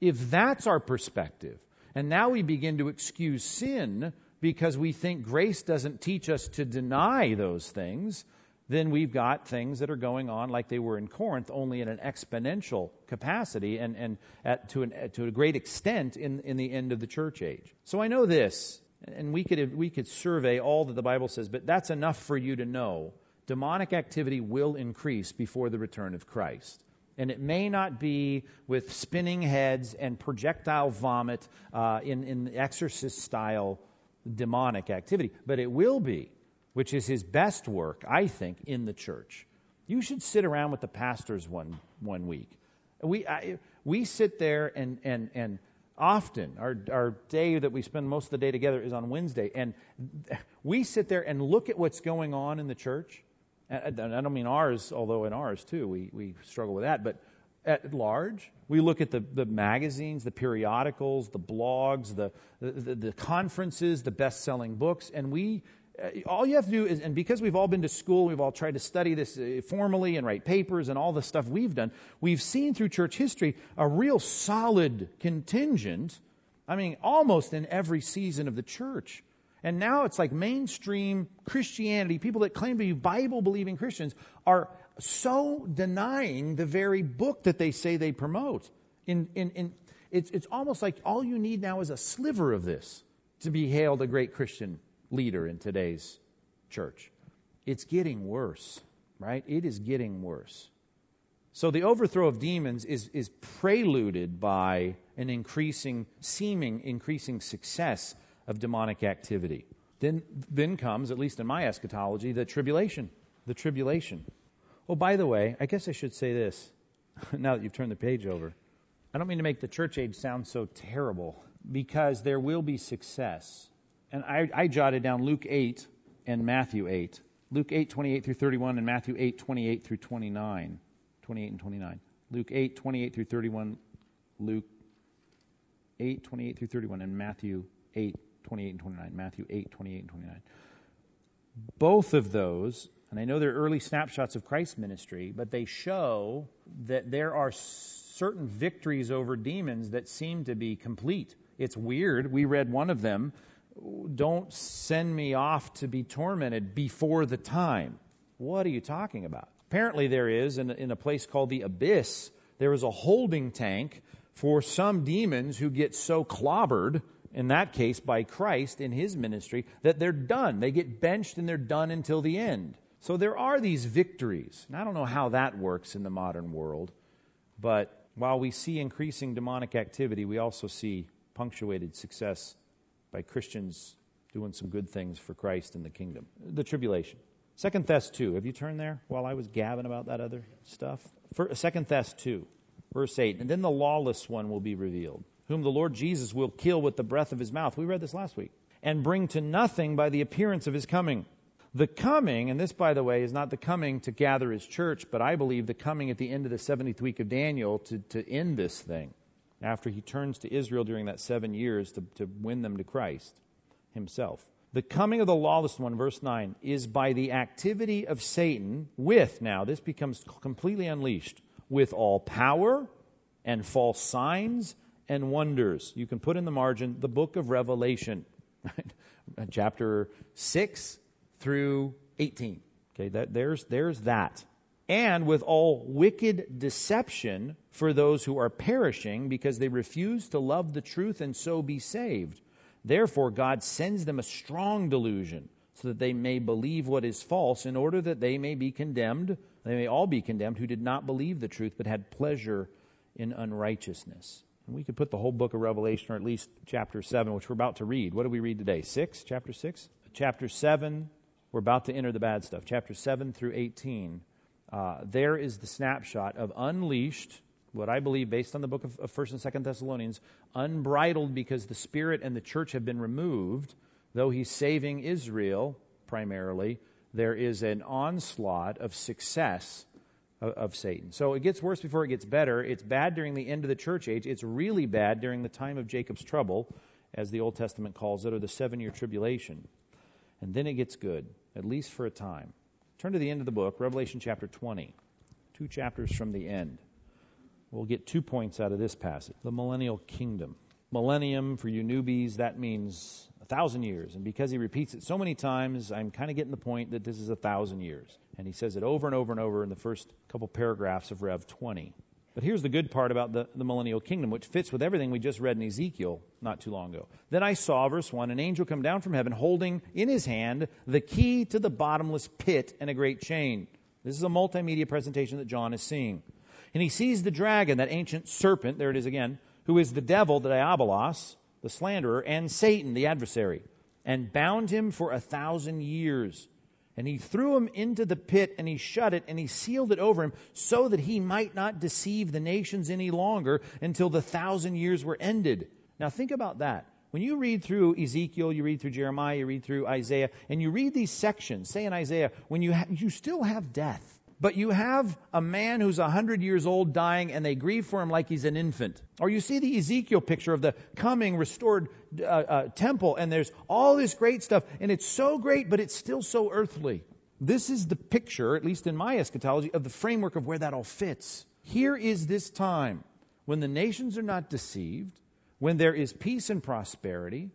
If that's our perspective, and now we begin to excuse sin because we think grace doesn't teach us to deny those things, then we've got things that are going on like they were in Corinth, only in an exponential capacity and, and at, to, an, to a great extent in, in the end of the church age. So I know this, and we could, we could survey all that the Bible says, but that's enough for you to know. Demonic activity will increase before the return of Christ. And it may not be with spinning heads and projectile vomit uh, in, in exorcist style demonic activity, but it will be which is his best work, I think, in the church. You should sit around with the pastors one, one week. We, I, we sit there and, and, and often, our, our day that we spend most of the day together is on Wednesday, and we sit there and look at what's going on in the church. And I don't mean ours, although in ours too, we, we struggle with that, but at large. We look at the, the magazines, the periodicals, the blogs, the, the, the conferences, the best selling books, and we all you have to do is, and because we've all been to school, we've all tried to study this uh, formally and write papers and all the stuff we've done, we've seen through church history a real solid contingent, I mean, almost in every season of the church. And now it's like mainstream Christianity, people that claim to be Bible believing Christians, are so denying the very book that they say they promote. In, in, in, it's, it's almost like all you need now is a sliver of this to be hailed a great Christian leader in today's church. It's getting worse, right? It is getting worse. So the overthrow of demons is, is preluded by an increasing, seeming increasing success of demonic activity. Then, then comes, at least in my eschatology, the tribulation. The tribulation. Oh, by the way, I guess I should say this [laughs] now that you've turned the page over. I don't mean to make the church age sound so terrible because there will be success and I, I jotted down Luke 8 and Matthew 8. Luke 8, 28 through 31, and Matthew 8, 28 through 29. 28 and 29. Luke 8, 28 through 31, Luke 8, 28 through 31, and Matthew 8, 28 and 29. Matthew 8, 28 and 29. Both of those, and I know they're early snapshots of Christ's ministry, but they show that there are certain victories over demons that seem to be complete. It's weird. We read one of them don't send me off to be tormented before the time. What are you talking about? Apparently, there is, in, in a place called the Abyss, there is a holding tank for some demons who get so clobbered, in that case by Christ in his ministry, that they're done. They get benched and they're done until the end. So there are these victories. And I don't know how that works in the modern world, but while we see increasing demonic activity, we also see punctuated success by Christians doing some good things for Christ in the kingdom. The tribulation. Second Thess 2. Have you turned there while I was gabbing about that other stuff? Second Thess 2, verse 8. And then the lawless one will be revealed, whom the Lord Jesus will kill with the breath of his mouth. We read this last week. And bring to nothing by the appearance of his coming. The coming, and this, by the way, is not the coming to gather his church, but I believe the coming at the end of the 70th week of Daniel to, to end this thing after he turns to Israel during that seven years to, to win them to Christ himself. The coming of the lawless one, verse 9, is by the activity of Satan with, now this becomes completely unleashed, with all power and false signs and wonders. You can put in the margin the book of Revelation, right? [laughs] chapter 6 through 18. Okay, that, there's, there's that and with all wicked deception for those who are perishing because they refuse to love the truth and so be saved. Therefore, God sends them a strong delusion so that they may believe what is false, in order that they may be condemned, they may all be condemned who did not believe the truth, but had pleasure in unrighteousness. And we could put the whole book of Revelation, or at least chapter 7, which we're about to read. What do we read today? 6? Chapter 6? Chapter 7, we're about to enter the bad stuff. Chapter 7 through 18. Uh, there is the snapshot of unleashed, what I believe, based on the book of, of 1st and 2nd Thessalonians, unbridled because the Spirit and the church have been removed though he's saving Israel primarily, there is an onslaught of success of, of, Satan. So it gets worse before it gets better. It's bad during the end of the church age. It's really bad during the time of Jacob's trouble, as the Old Testament calls it, or the seven year tribulation. And then it gets good, at least for a time. Turn to the end of the book, Revelation chapter 20, two chapters from the end. We'll get two points out of this passage the millennial kingdom. Millennium, for you newbies, that means a thousand years. And because he repeats it so many times, I'm kind of getting the point that this is a thousand years. And he says it over and over and over in the first couple paragraphs of Rev 20. But here's the good part about the, the millennial kingdom, which fits with everything we just read in Ezekiel not too long ago. Then I saw, verse 1, an angel come down from heaven holding in his hand the key to the bottomless pit and a great chain. This is a multimedia presentation that John is seeing. And he sees the dragon, that ancient serpent, there it is again, who is the devil, the diabolos, the slanderer, and Satan, the adversary, and bound him for a thousand years. And he threw him into the pit, and he shut it, and he sealed it over him, so that he might not deceive the nations any longer until the thousand years were ended. Now think about that. When you read through Ezekiel, you read through Jeremiah, you read through Isaiah, and you read these sections, say in Isaiah, when you, ha- you still have death. But you have a man who's a hundred years old dying and they grieve for him like he's an infant. Or you see the Ezekiel picture of the coming restored uh, uh, temple and there's all this great stuff and it's so great, but it's still so earthly. This is the picture, at least in my eschatology, of the framework of where that all fits. Here is this time when the nations are not deceived, when there is peace and prosperity,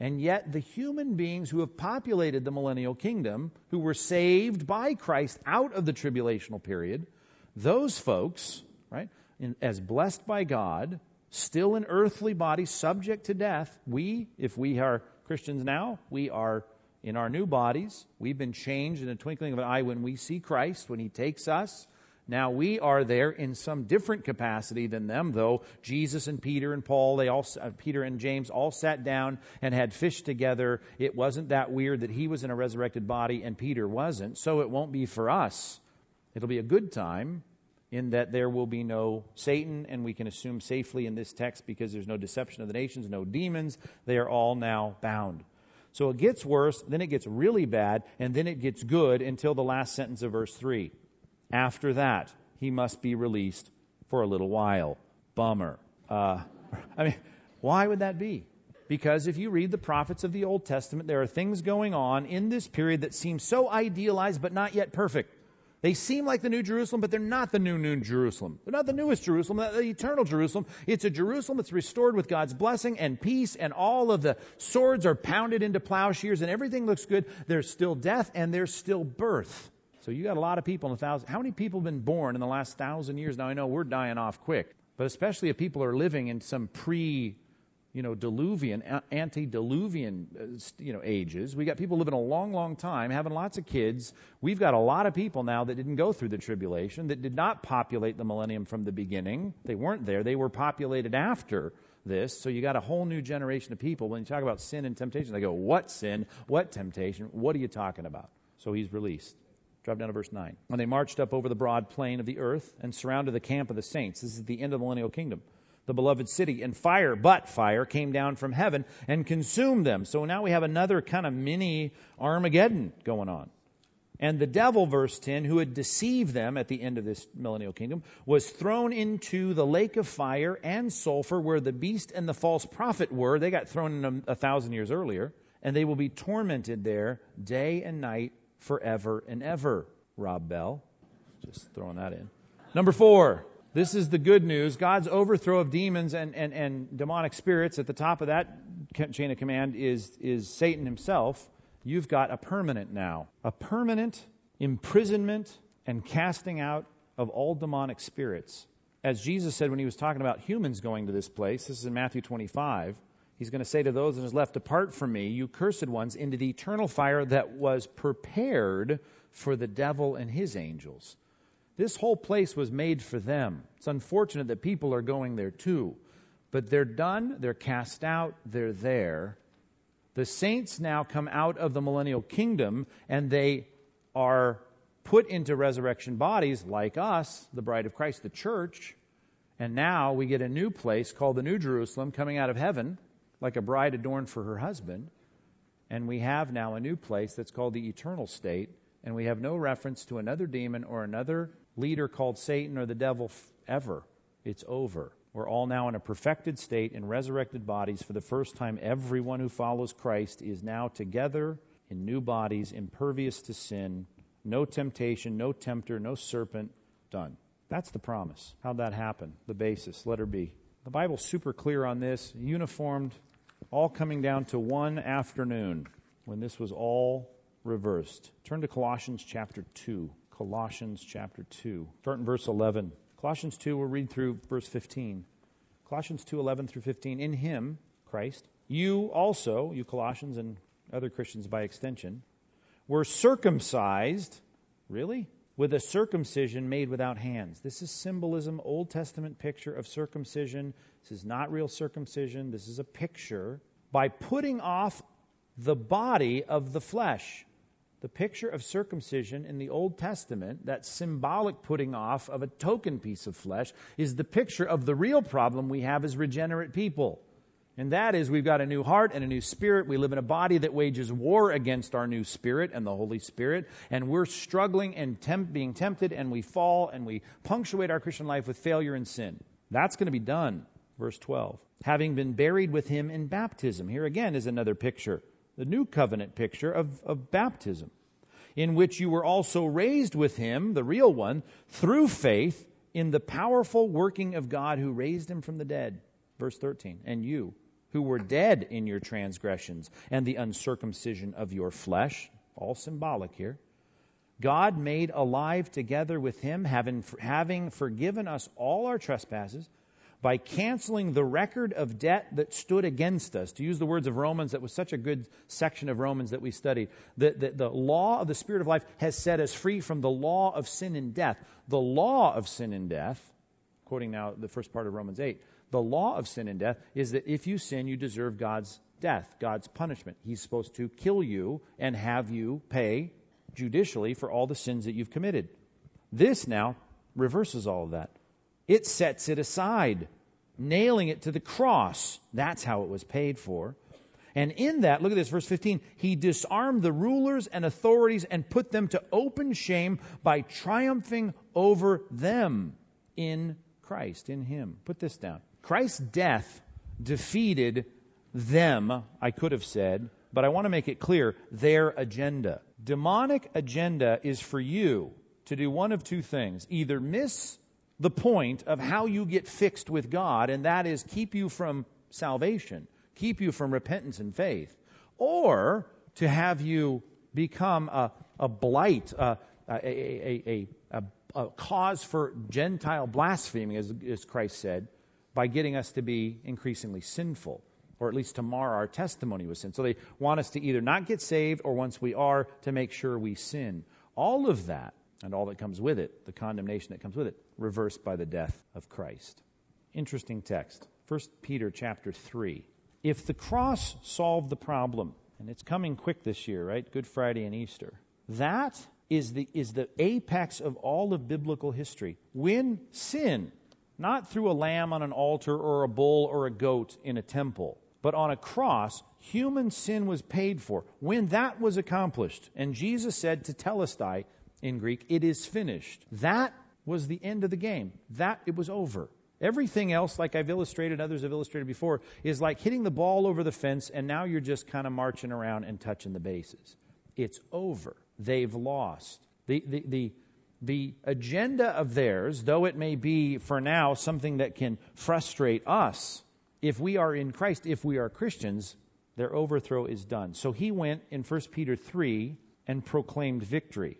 and yet, the human beings who have populated the millennial kingdom, who were saved by Christ out of the tribulational period, those folks, right, in, as blessed by God, still in earthly bodies, subject to death, we, if we are Christians now, we are in our new bodies. We've been changed in a twinkling of an eye when we see Christ, when He takes us now we are there in some different capacity than them, though. Jesus and Peter and Paul, they all, uh, Peter and James all sat down and had fish together. It wasn't that weird that he was in a resurrected body and Peter wasn't. So it won't be for us. It'll be a good time in that there will be no Satan, and we can assume safely in this text because there's no deception of the nations, no demons. They are all now bound. So it gets worse, then it gets really bad, and then it gets good until the last sentence of verse 3. After that, he must be released for a little while. Bummer. Uh, [laughs] I mean, why would that be? Because if you read the prophets of the Old Testament, there are things going on in this period that seem so idealized but not yet perfect. They seem like the New Jerusalem, but they're not the new New Jerusalem. They're not the newest Jerusalem, the eternal Jerusalem. It's a Jerusalem that's restored with God's blessing and peace, and all of the swords are pounded into plowshares, and everything looks good. There's still death, and there's still birth. So you got a lot of people in a thousand. How many people have been born in the last thousand years? Now I know we're dying off quick, but especially if people are living in some pre, you know, diluvian, antediluvian, uh, you know, ages. We got people living a long, long time, having lots of kids. We've got a lot of people now that didn't go through the tribulation, that did not populate the millennium from the beginning. They weren't there. They were populated after this. So you got a whole new generation of people. When you talk about sin and temptation, they go, "What sin? What temptation? What are you talking about?" So he's released. Drop down to verse 9. When they marched up over the broad plain of the earth and surrounded the camp of the saints, this is the end of the millennial kingdom, the beloved city, and fire, but fire, came down from heaven and consumed them. So now we have another kind of mini Armageddon going on. And the devil, verse 10, who had deceived them at the end of this millennial kingdom, was thrown into the lake of fire and sulfur where the beast and the false prophet were. They got thrown in a, a thousand years earlier. And they will be tormented there day and night forever and ever. Rob Bell. Just throwing that in. Number four. This is the good news. God's overthrow of demons and, and, and demonic spirits. At the top of that chain of command is, is Satan himself. You've got a permanent now. A permanent imprisonment and casting out of all demonic spirits. As Jesus said when he was talking about humans going to this place, this is in Matthew 25, He's going to say to those that is left, Depart from me, you cursed ones, into the eternal fire that was prepared for the devil and his angels. This whole place was made for them. It's unfortunate that people are going there too. But they're done, they're cast out, they're there. The saints now come out of the millennial kingdom and they are put into resurrection bodies like us, the bride of Christ, the church. And now we get a new place called the New Jerusalem coming out of heaven, like a bride adorned for her husband. And we have now a new place that's called the eternal state. And we have no reference to another demon or another leader called Satan or the devil ever. It's over. We're all now in a perfected state in resurrected bodies. For the first time, everyone who follows Christ is now together in new bodies, impervious to sin, no temptation, no tempter, no serpent. Done. That's the promise. How'd that happen? The basis, letter B. The Bible's super clear on this, uniformed, all coming down to one afternoon when this was all reversed. Turn to Colossians chapter 2. Colossians chapter 2. Start in verse 11. Colossians 2, we'll read through verse 15. Colossians 2, 11 through 15. In him, Christ, you also, you Colossians and other Christians by extension, were circumcised, really? With a circumcision made without hands. This is symbolism, Old Testament picture of circumcision. This is not real circumcision. This is a picture. By putting off the body of the flesh the picture of circumcision in the Old Testament, that symbolic putting off of a token piece of flesh, is the picture of the real problem we have as regenerate people. And that is we've got a new heart and a new spirit. We live in a body that wages war against our new spirit and the Holy Spirit. And we're struggling and temp- being tempted and we fall and we punctuate our Christian life with failure and sin. That's going to be done. Verse 12. Having been buried with him in baptism. Here again is another picture the new covenant picture of, of baptism, in which you were also raised with him, the real one, through faith in the powerful working of God who raised him from the dead. Verse 13. And you, who were dead in your transgressions and the uncircumcision of your flesh, all symbolic here, God made alive together with him, having, having forgiven us all our trespasses by canceling the record of debt that stood against us. To use the words of Romans, that was such a good section of Romans that we studied. The, the, the, law of the Spirit of life has set us free from the law of sin and death. The law of sin and death, quoting now the first part of Romans 8, the law of sin and death is that if you sin, you deserve God's death, God's punishment. He's supposed to kill you and have you pay judicially for all the sins that you've committed. This now reverses all of that. It sets it aside, nailing it to the cross. That's how it was paid for. And in that, look at this, verse 15, he disarmed the rulers and authorities and put them to open shame by triumphing over them in Christ, in him. Put this down. Christ's death defeated them, I could have said, but I want to make it clear their agenda. Demonic agenda is for you to do one of two things either miss the point of how you get fixed with God, and that is keep you from salvation, keep you from repentance and faith, or to have you become a, a blight, a, a, a, a, cause for Gentile blasphemy, as, as Christ said, by getting us to be increasingly sinful, or at least to mar our testimony with sin. So they want us to either not get saved, or once we are, to make sure we sin. All of that and all that comes with it, the condemnation that comes with it, reversed by the death of Christ. Interesting text. 1 Peter chapter 3. If the cross solved the problem, and it's coming quick this year, right? Good Friday and Easter. That is the, is the apex of all of biblical history. When sin, not through a lamb on an altar or a bull or a goat in a temple, but on a cross, human sin was paid for. When that was accomplished, and Jesus said Tetelestai, in Greek, it is finished. That was the end of the game. That it was over. Everything else, like I've illustrated, others have illustrated before, is like hitting the ball over the fence and now you're just kind of marching around and touching the bases. It's over. They've lost. The, the, the, the agenda of theirs, though it may be for now something that can frustrate us, if we are in Christ, if we are Christians, their overthrow is done. So he went in 1 Peter 3 and proclaimed victory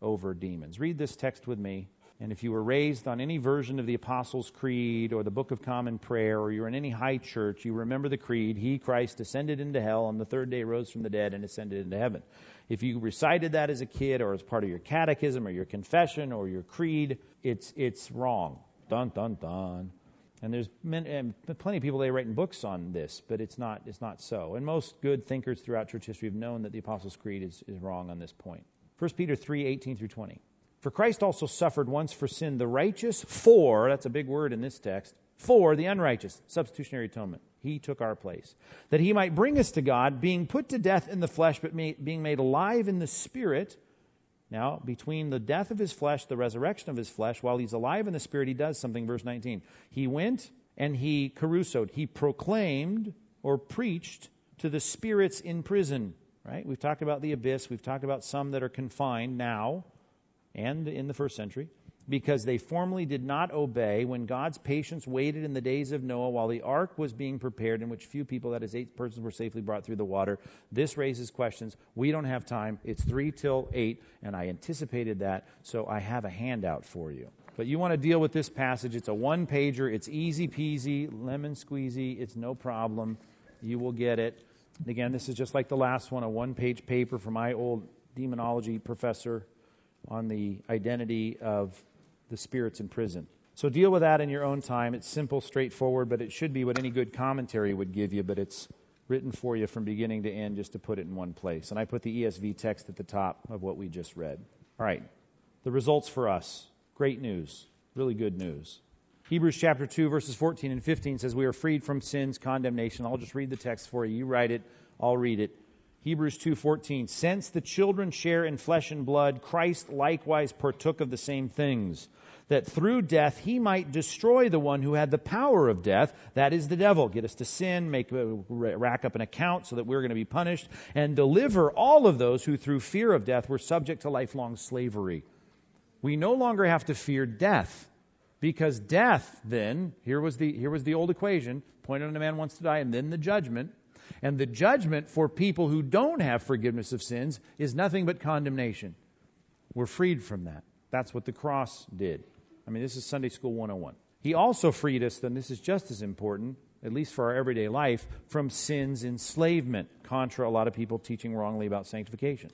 over demons. Read this text with me And if you were raised on any version of the Apostles' Creed or the Book of Common Prayer, or you're in any high church, you remember the creed He, Christ, descended into hell, on the third day rose from the dead, and ascended into heaven. If you recited that as a kid, or as part of your catechism, or your confession, or your creed, it's, it's wrong. Dun, dun, dun. And there's many, and plenty of people they write in books on this, but it's not, it's not so. And most good thinkers throughout church history have known that the Apostles' Creed is, is wrong on this point. 1 Peter 3 18 through 20. For Christ also suffered once for sin, the righteous for, that's a big word in this text, for the unrighteous, substitutionary atonement. He took our place. That he might bring us to God, being put to death in the flesh, but being made alive in the spirit. Now, between the death of his flesh, the resurrection of his flesh, while he's alive in the spirit, he does something. Verse 19. He went and he carusoed. He proclaimed or preached to the spirits in prison. Right? We've talked about the abyss. We've talked about some that are confined now and in the first century, because they formerly did not obey when God's patience waited in the days of Noah while the ark was being prepared, in which few people, that is, eight persons, were safely brought through the water. This raises questions. We don't have time. It's three till eight, and I anticipated that, so I have a handout for you. But you want to deal with this passage. It's a one pager. It's easy peasy, lemon squeezy. It's no problem. You will get it. Again, this is just like the last one, a one page paper from my old demonology professor on the identity of the spirits in prison. So deal with that in your own time. It's simple, straightforward, but it should be what any good commentary would give you, but it's written for you from beginning to end just to put it in one place. And I put the ESV text at the top of what we just read. All right. The results for us. Great news. Really good news. Hebrews chapter 2, verses 14 and 15 says, We are freed from sin's condemnation. I'll just read the text for you. You write it, I'll read it. Hebrews 2:14 Since the children share in flesh and blood Christ likewise partook of the same things that through death he might destroy the one who had the power of death that is the devil. Get us to sin make rack up an account so that we're going to be punished and deliver all of those who through fear of death were subject to lifelong slavery. We no longer have to fear death because death then here was the here was the old equation point on a man wants to die and then the judgment and the judgment for people who don't have forgiveness of sins is nothing but condemnation. We're freed from that. That's what the cross did. I mean, this is Sunday School 101. He also freed us, then this is just as important, at least for our everyday life, from sin's enslavement, contra a lot of people teaching wrongly about sanctification.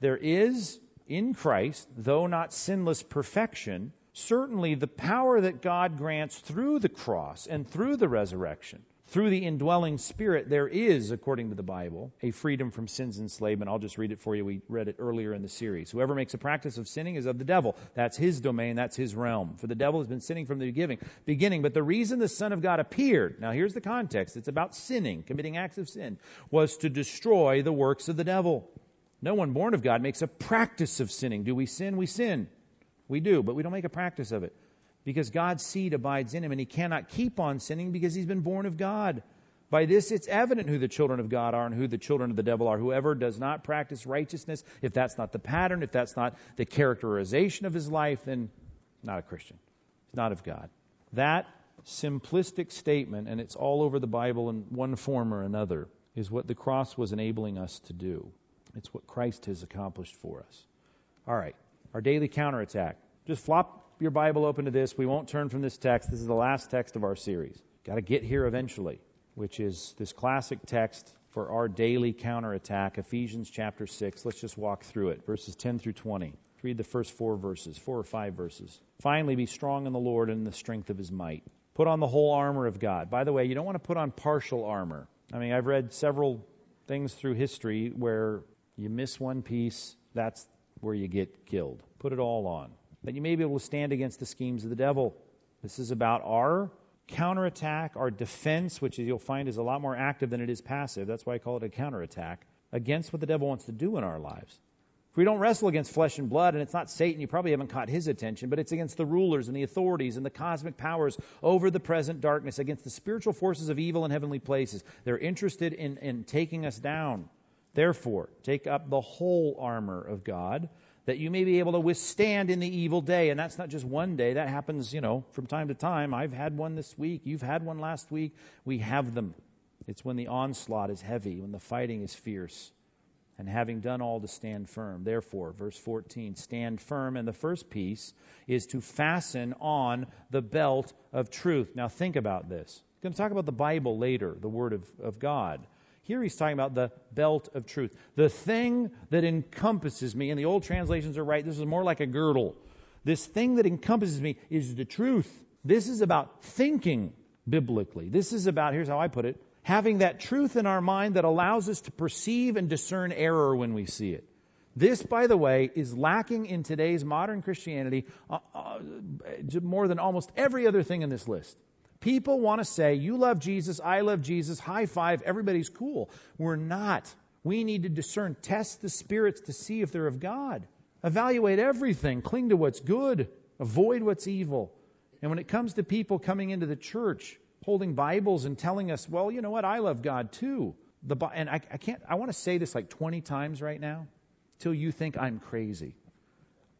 There is in Christ, though not sinless perfection, certainly the power that God grants through the cross and through the resurrection through the indwelling spirit, there is, according to the Bible, a freedom from sin's enslavement. I'll just read it for you. We read it earlier in the series. Whoever makes a practice of sinning is of the devil. That's his domain. That's his realm. For the devil has been sinning from the beginning. Beginning. But the reason the Son of God appeared, now here's the context. It's about sinning, committing acts of sin, was to destroy the works of the devil. No one born of God makes a practice of sinning. Do we sin? We sin. We do, but we don't make a practice of it because God's seed abides in him and he cannot keep on sinning because he's been born of God. By this, it's evident who the children of God are and who the children of the devil are. Whoever does not practice righteousness, if that's not the pattern, if that's not the characterization of his life, then not a Christian. He's not of God. That simplistic statement, and it's all over the Bible in one form or another, is what the cross was enabling us to do. It's what Christ has accomplished for us. All right, our daily counterattack. Just flop your Bible open to this. We won't turn from this text. This is the last text of our series. Got to get here eventually, which is this classic text for our daily counterattack, Ephesians chapter 6. Let's just walk through it, verses 10 through 20. Read the first four verses, four or five verses. Finally, be strong in the Lord and in the strength of his might. Put on the whole armor of God. By the way, you don't want to put on partial armor. I mean, I've read several things through history where you miss one piece, that's where you get killed. Put it all on that you may be able to stand against the schemes of the devil. This is about our counterattack, our defense, which you'll find is a lot more active than it is passive. That's why I call it a counterattack against what the devil wants to do in our lives. If we don't wrestle against flesh and blood, and it's not Satan, you probably haven't caught his attention, but it's against the rulers and the authorities and the cosmic powers over the present darkness, against the spiritual forces of evil in heavenly places. They're interested in, in taking us down. Therefore, take up the whole armor of God that you may be able to withstand in the evil day. And that's not just one day. That happens, you know, from time to time. I've had one this week. You've had one last week. We have them. It's when the onslaught is heavy, when the fighting is fierce. and having done all to stand firm. Therefore, verse 14, stand firm. And the first piece is to fasten on the belt of truth. Now, think about this. I'm going to talk about the Bible later, the Word of, of God. Here he's talking about the belt of truth. The thing that encompasses me, and the old translations are right, this is more like a girdle. This thing that encompasses me is the truth. This is about thinking biblically. This is about, here's how I put it, having that truth in our mind that allows us to perceive and discern error when we see it. This, by the way, is lacking in today's modern Christianity uh, uh, more than almost every other thing in this list. People want to say, You love Jesus, I love Jesus, high five, everybody's cool. We're not. We need to discern, test the spirits to see if they're of God. Evaluate everything, cling to what's good, avoid what's evil. And when it comes to people coming into the church, holding Bibles and telling us, well, you know what, I love God too. The, and I, I can't, I want to say this like 20 times right now till you think I'm crazy.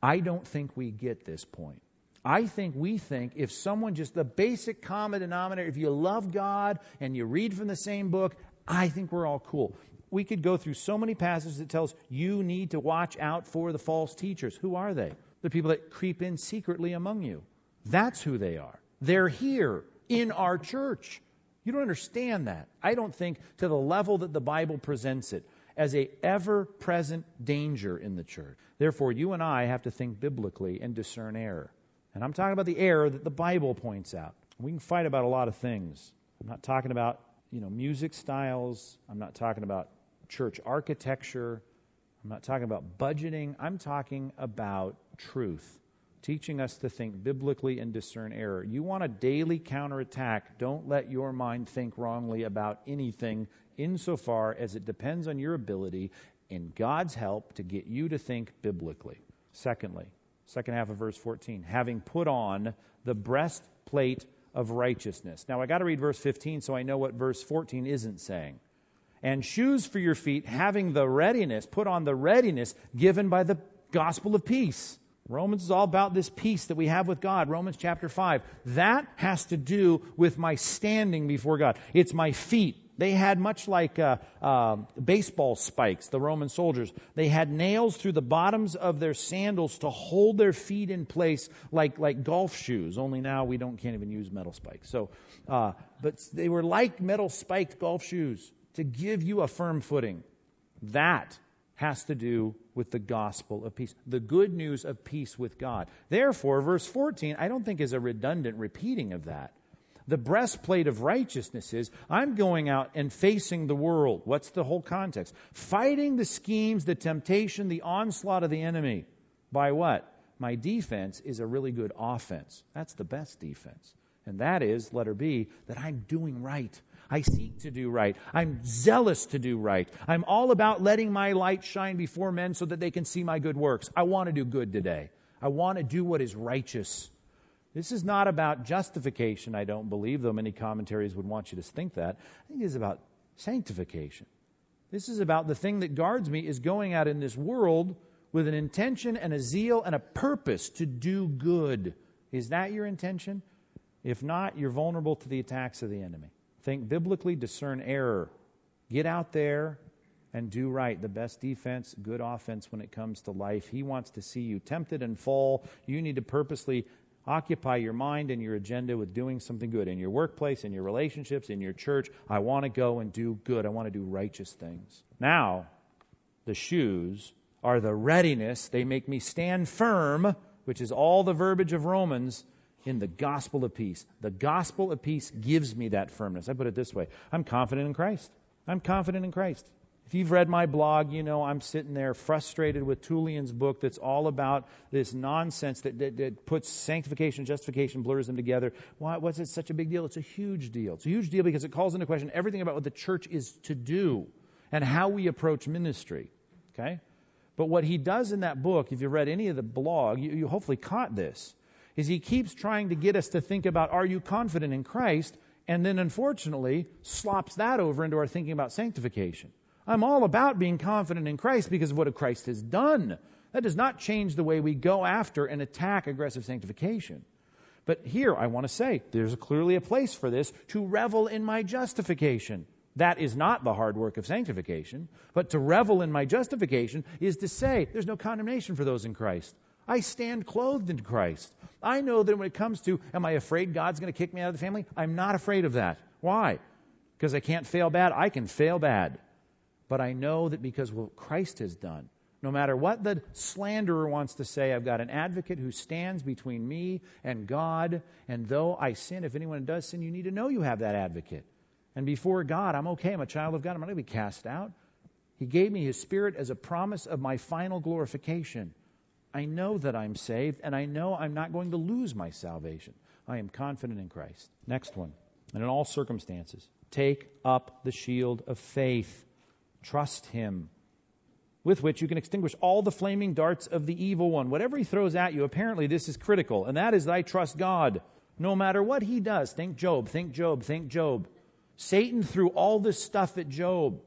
I don't think we get this point. I think we think if someone just the basic common denominator, if you love God and you read from the same book, I think we're all cool. We could go through so many passages that tells you need to watch out for the false teachers. Who are they? The people that creep in secretly among you. That's who they are. They're here in our church. You don't understand that. I don't think to the level that the Bible presents it as a ever-present danger in the church. Therefore, you and I have to think biblically and discern error. And I'm talking about the error that the Bible points out. We can fight about a lot of things. I'm not talking about, you know, music styles. I'm not talking about church architecture. I'm not talking about budgeting. I'm talking about truth teaching us to think biblically and discern error. You want a daily counterattack. Don't let your mind think wrongly about anything insofar as it depends on your ability and God's help to get you to think biblically. Secondly, second half of verse 14, having put on the breastplate of righteousness. Now I got to read verse 15 so I know what verse 14 isn't saying. And shoes for your feet, having the readiness, put on the readiness given by the gospel of peace. Romans is all about this peace that we have with God. Romans chapter 5. That has to do with my standing before God. It's my feet. They had much like uh, uh, baseball spikes, the Roman soldiers. They had nails through the bottoms of their sandals to hold their feet in place like, like golf shoes. Only now we don't, can't even use metal spikes. So, uh, but they were like metal spiked golf shoes to give you a firm footing. That has to do with the gospel of peace, the good news of peace with God. Therefore, verse 14, I don't think is a redundant repeating of that. The breastplate of righteousness is I'm going out and facing the world. What's the whole context? Fighting the schemes, the temptation, the onslaught of the enemy. By what? My defense is a really good offense. That's the best defense. And that is, letter B, that I'm doing right. I seek to do right. I'm zealous to do right. I'm all about letting my light shine before men so that they can see my good works. I want to do good today. I want to do what is righteous. This is not about justification, I don't believe, though many commentaries would want you to think that. I think it's about sanctification. This is about the thing that guards me is going out in this world with an intention and a zeal and a purpose to do good. Is that your intention? If not, you're vulnerable to the attacks of the enemy. Think biblically, discern error. Get out there and do right. The best defense, good offense when it comes to life. He wants to see you tempted and fall. You need to purposely occupy your mind and your agenda with doing something good in your workplace, in your relationships, in your church. I want to go and do good. I want to do righteous things. Now, the shoes are the readiness. They make me stand firm, which is all the verbiage of Romans in the gospel of peace. The gospel of peace gives me that firmness. I put it this way I'm confident in Christ. I'm confident in Christ. If you've read my blog, you know I'm sitting there frustrated with Tullian's book that's all about this nonsense that, that, that puts sanctification and justification, blurs them together. Why was it such a big deal? It's a huge deal. It's a huge deal because it calls into question everything about what the church is to do and how we approach ministry. Okay? But what he does in that book, if you read any of the blog, you, you hopefully caught this is he keeps trying to get us to think about, are you confident in Christ? And then unfortunately slops that over into our thinking about sanctification. I'm all about being confident in Christ because of what Christ has done. That does not change the way we go after and attack aggressive sanctification. But here I want to say there's clearly a place for this to revel in my justification. That is not the hard work of sanctification, but to revel in my justification is to say there's no condemnation for those in Christ. I stand clothed in Christ. I know that when it comes to, am I afraid God's going to kick me out of the family? I'm not afraid of that. Why? Because I can't fail bad. I can fail bad. But I know that because what Christ has done, no matter what the slanderer wants to say, I've got an advocate who stands between me and God. And though I sin, if anyone does sin, you need to know you have that advocate. And before God, I'm okay. I'm a child of God. I'm not going to be cast out. He gave me His Spirit as a promise of my final glorification. I know that I'm saved, and I know I'm not going to lose my salvation. I am confident in Christ. Next one. And in all circumstances, take up the shield of faith. Trust Him, with which you can extinguish all the flaming darts of the evil one. Whatever he throws at you, apparently this is critical, and that is I trust God. No matter what he does, think Job, think Job, think Job. Satan threw all this stuff at Job,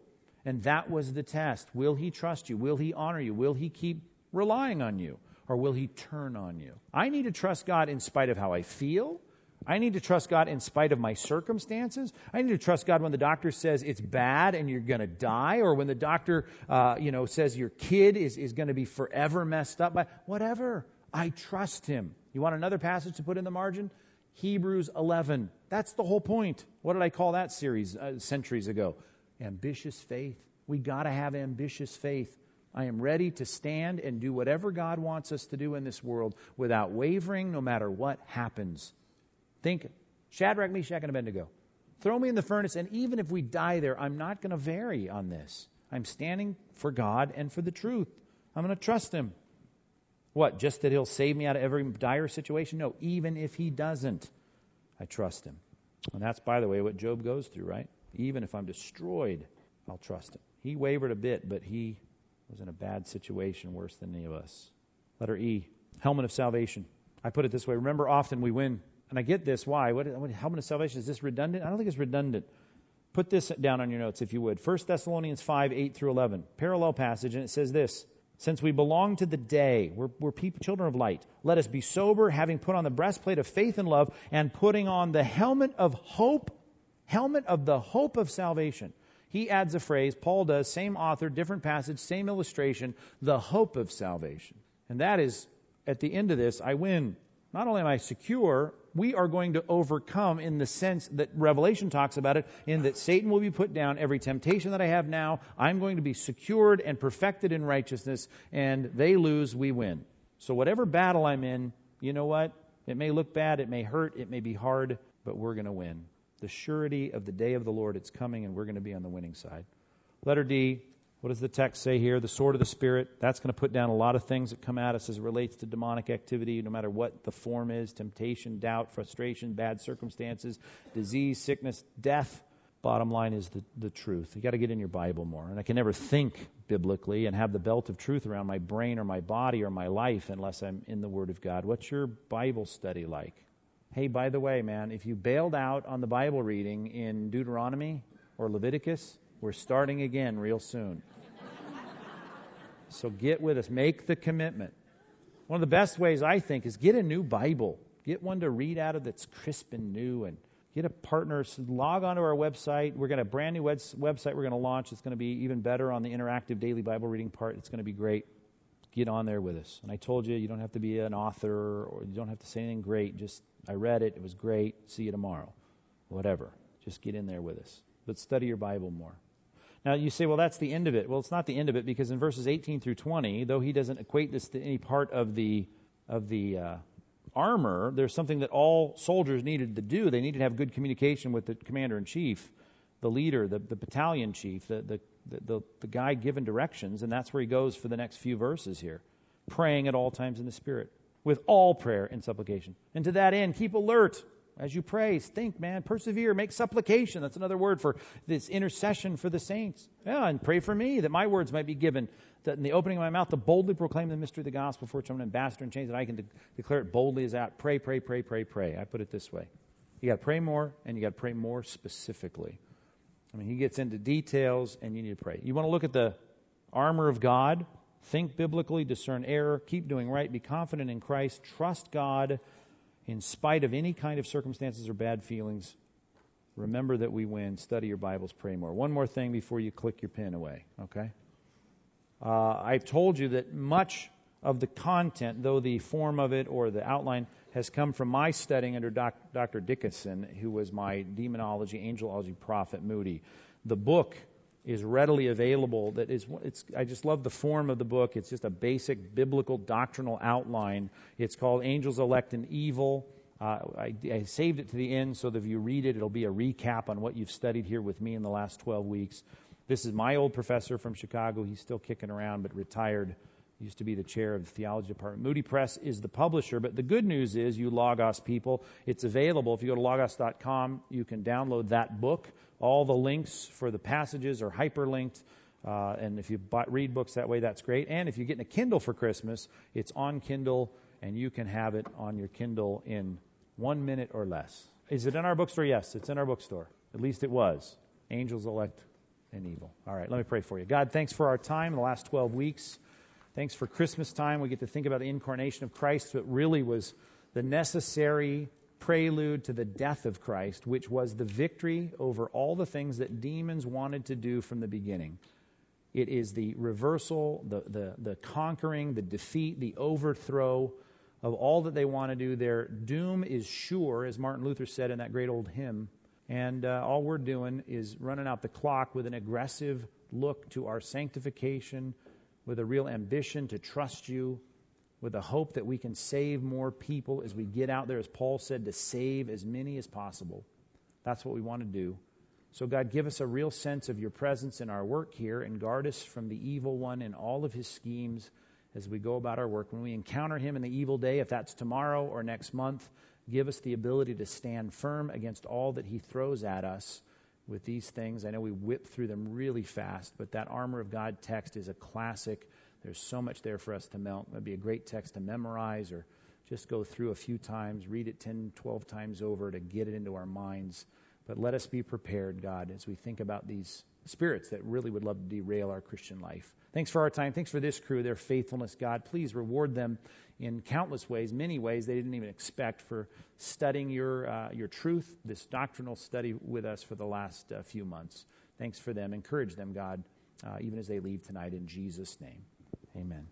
and that was the test. Will he trust you? Will he honor you? Will he keep relying on you? Or will he turn on you? I need to trust God in spite of how I feel. I need to trust God in spite of my circumstances. I need to trust God when the doctor says it's bad and you're going to die, or when the doctor, uh, you know, says your kid is, is going to be forever messed up by whatever. I trust Him. You want another passage to put in the margin? Hebrews 11. That's the whole point. What did I call that series uh, centuries ago? Ambitious faith. We got to have ambitious faith. I am ready to stand and do whatever God wants us to do in this world without wavering, no matter what happens. Think Shadrach, Meshach, and Abednego. Throw me in the furnace, and even if we die there, I'm not going to vary on this. I'm standing for God and for the truth. I'm going to trust Him. What? Just that He'll save me out of every dire situation? No, even if He doesn't, I trust Him. And that's, by the way, what Job goes through, right? Even if I'm destroyed, I'll trust Him. He wavered a bit, but he was in a bad situation, worse than any of us. Letter E, helmet of salvation. I put it this way remember, often we win. And I get this. Why? What, what helmet of salvation? Is this redundant? I don't think it's redundant. Put this down on your notes, if you would. 1 Thessalonians 5, 8 through 11. Parallel passage, and it says this Since we belong to the day, we're, we're people, children of light, let us be sober, having put on the breastplate of faith and love, and putting on the helmet of hope, helmet of the hope of salvation. He adds a phrase, Paul does, same author, different passage, same illustration, the hope of salvation. And that is, at the end of this, I win. Not only am I secure, we are going to overcome in the sense that Revelation talks about it, in that Satan will be put down. Every temptation that I have now, I'm going to be secured and perfected in righteousness, and they lose, we win. So, whatever battle I'm in, you know what? It may look bad, it may hurt, it may be hard, but we're going to win the surety of the day of the Lord. It's coming, and we're going to be on the winning side. Letter D. What does the text say here? The sword of the Spirit. That's going to put down a lot of things that come at us as it relates to demonic activity, no matter what the form is temptation, doubt, frustration, bad circumstances, disease, sickness, death. Bottom line is the, the truth. You got to get in your Bible more. And I can never think biblically and have the belt of truth around my brain or my body or my life unless I'm in the Word of God. What's your Bible study like? Hey, by the way, man, if you bailed out on the Bible reading in Deuteronomy or Leviticus, we're starting again real soon. so get with us. Make the commitment. One of the best ways, I think, is get a new Bible. Get one to read out of that's crisp and new and get a partner. So log onto our website. We're going to a brand new website we're going to launch. It's going to be even better on the interactive daily Bible reading part. It's going to be great. Get on there with us. And I told you, you don't have to be an author or you don't have to say anything great. Just I read it. It was great. See you tomorrow. Whatever. Just get in there with us. But study your Bible more. Now, you say, well, that's the end of it. Well, it's not the end of it because in verses 18 through 20, though he doesn't equate this to any part of the, of the uh, armor, there's something that all soldiers needed to do. They needed to have good communication with the commander in chief, the leader, the, the battalion chief, the, the, the, the guy given directions, and that's where he goes for the next few verses here. Praying at all times in the Spirit with all prayer and supplication. And to that end, keep alert as you pray. Think, man, persevere, make supplication. That's another word for this intercession for the saints. Yeah, and pray for me that my words might be given, that in the opening of my mouth to boldly proclaim the mystery of the gospel for which I'm an ambassador in chains, that I can de- declare it boldly as out. Pray, pray, pray, pray, pray. I put it this way. You got to pray more, and you got to pray more specifically. I mean, he gets into details, and you need to pray. You want to look at the armor of God? Think biblically, discern error, keep doing right, be confident in Christ, trust God in spite of any kind of circumstances or bad feelings. Remember that we win. Study your Bibles. Pray more. One more thing before you click your pen away, okay? Uh, I told you that much of the content, though the form of it or the outline has come from my studying under doc, Dr. Dickason, who was my demonology, angelology prophet Moody. The book is readily available. That is, it's, I just love the form of the book. It's just a basic biblical doctrinal outline. It's called Angels Elect and Evil. Uh, I, I, saved it to the end so that if you read it, it'll be a recap on what you've studied here with me in the last 12 weeks. This is my old professor from Chicago. He's still kicking around, but retired. Used to be the chair of the theology department. Moody Press is the publisher, but the good news is, you Logos people, it's available. If you go to logos.com, you can download that book. All the links for the passages are hyperlinked. Uh, and if you buy, read books that way, that's great. And if you're getting a Kindle for Christmas, it's on Kindle, and you can have it on your Kindle in one minute or less. Is it in our bookstore? Yes, it's in our bookstore. At least it was. Angels elect and evil. All right, let me pray for you. God, thanks for our time in the last 12 weeks. Thanks for Christmas time. We get to think about the incarnation of Christ, that really was the necessary prelude to the death of Christ, which was the victory over all the things that demons wanted to do from the beginning. It is the reversal, the, the, the conquering, the defeat, the overthrow of all that they want to do. Their doom is sure, as Martin Luther said in that great old hymn. And uh, all we're doing is running out the clock with an aggressive look to our sanctification, with a real ambition to trust you, with a hope that we can save more people as we get out there, as Paul said, to save as many as possible. That's what we want to do. So, God, give us a real sense of your presence in our work here and guard us from the evil one and all of his schemes as we go about our work. When we encounter him in the evil day, if that's tomorrow or next month, give us the ability to stand firm against all that he throws at us with these things. I know we whip through them really fast, but that armor of God text is a classic there's so much there for us to melt. It would be a great text to memorize or just go through a few times, read it 10, 12 times over to get it into our minds. But let us be prepared, God, as we think about these spirits that really would love to derail our Christian life. Thanks for our time. Thanks for this crew, their faithfulness, God. Please reward them in countless ways, many ways they didn't even expect for studying your, uh, your truth, this doctrinal study with us for the last uh, few months. Thanks for them. Encourage them, God, uh, even as they leave tonight in Jesus' name. Amen.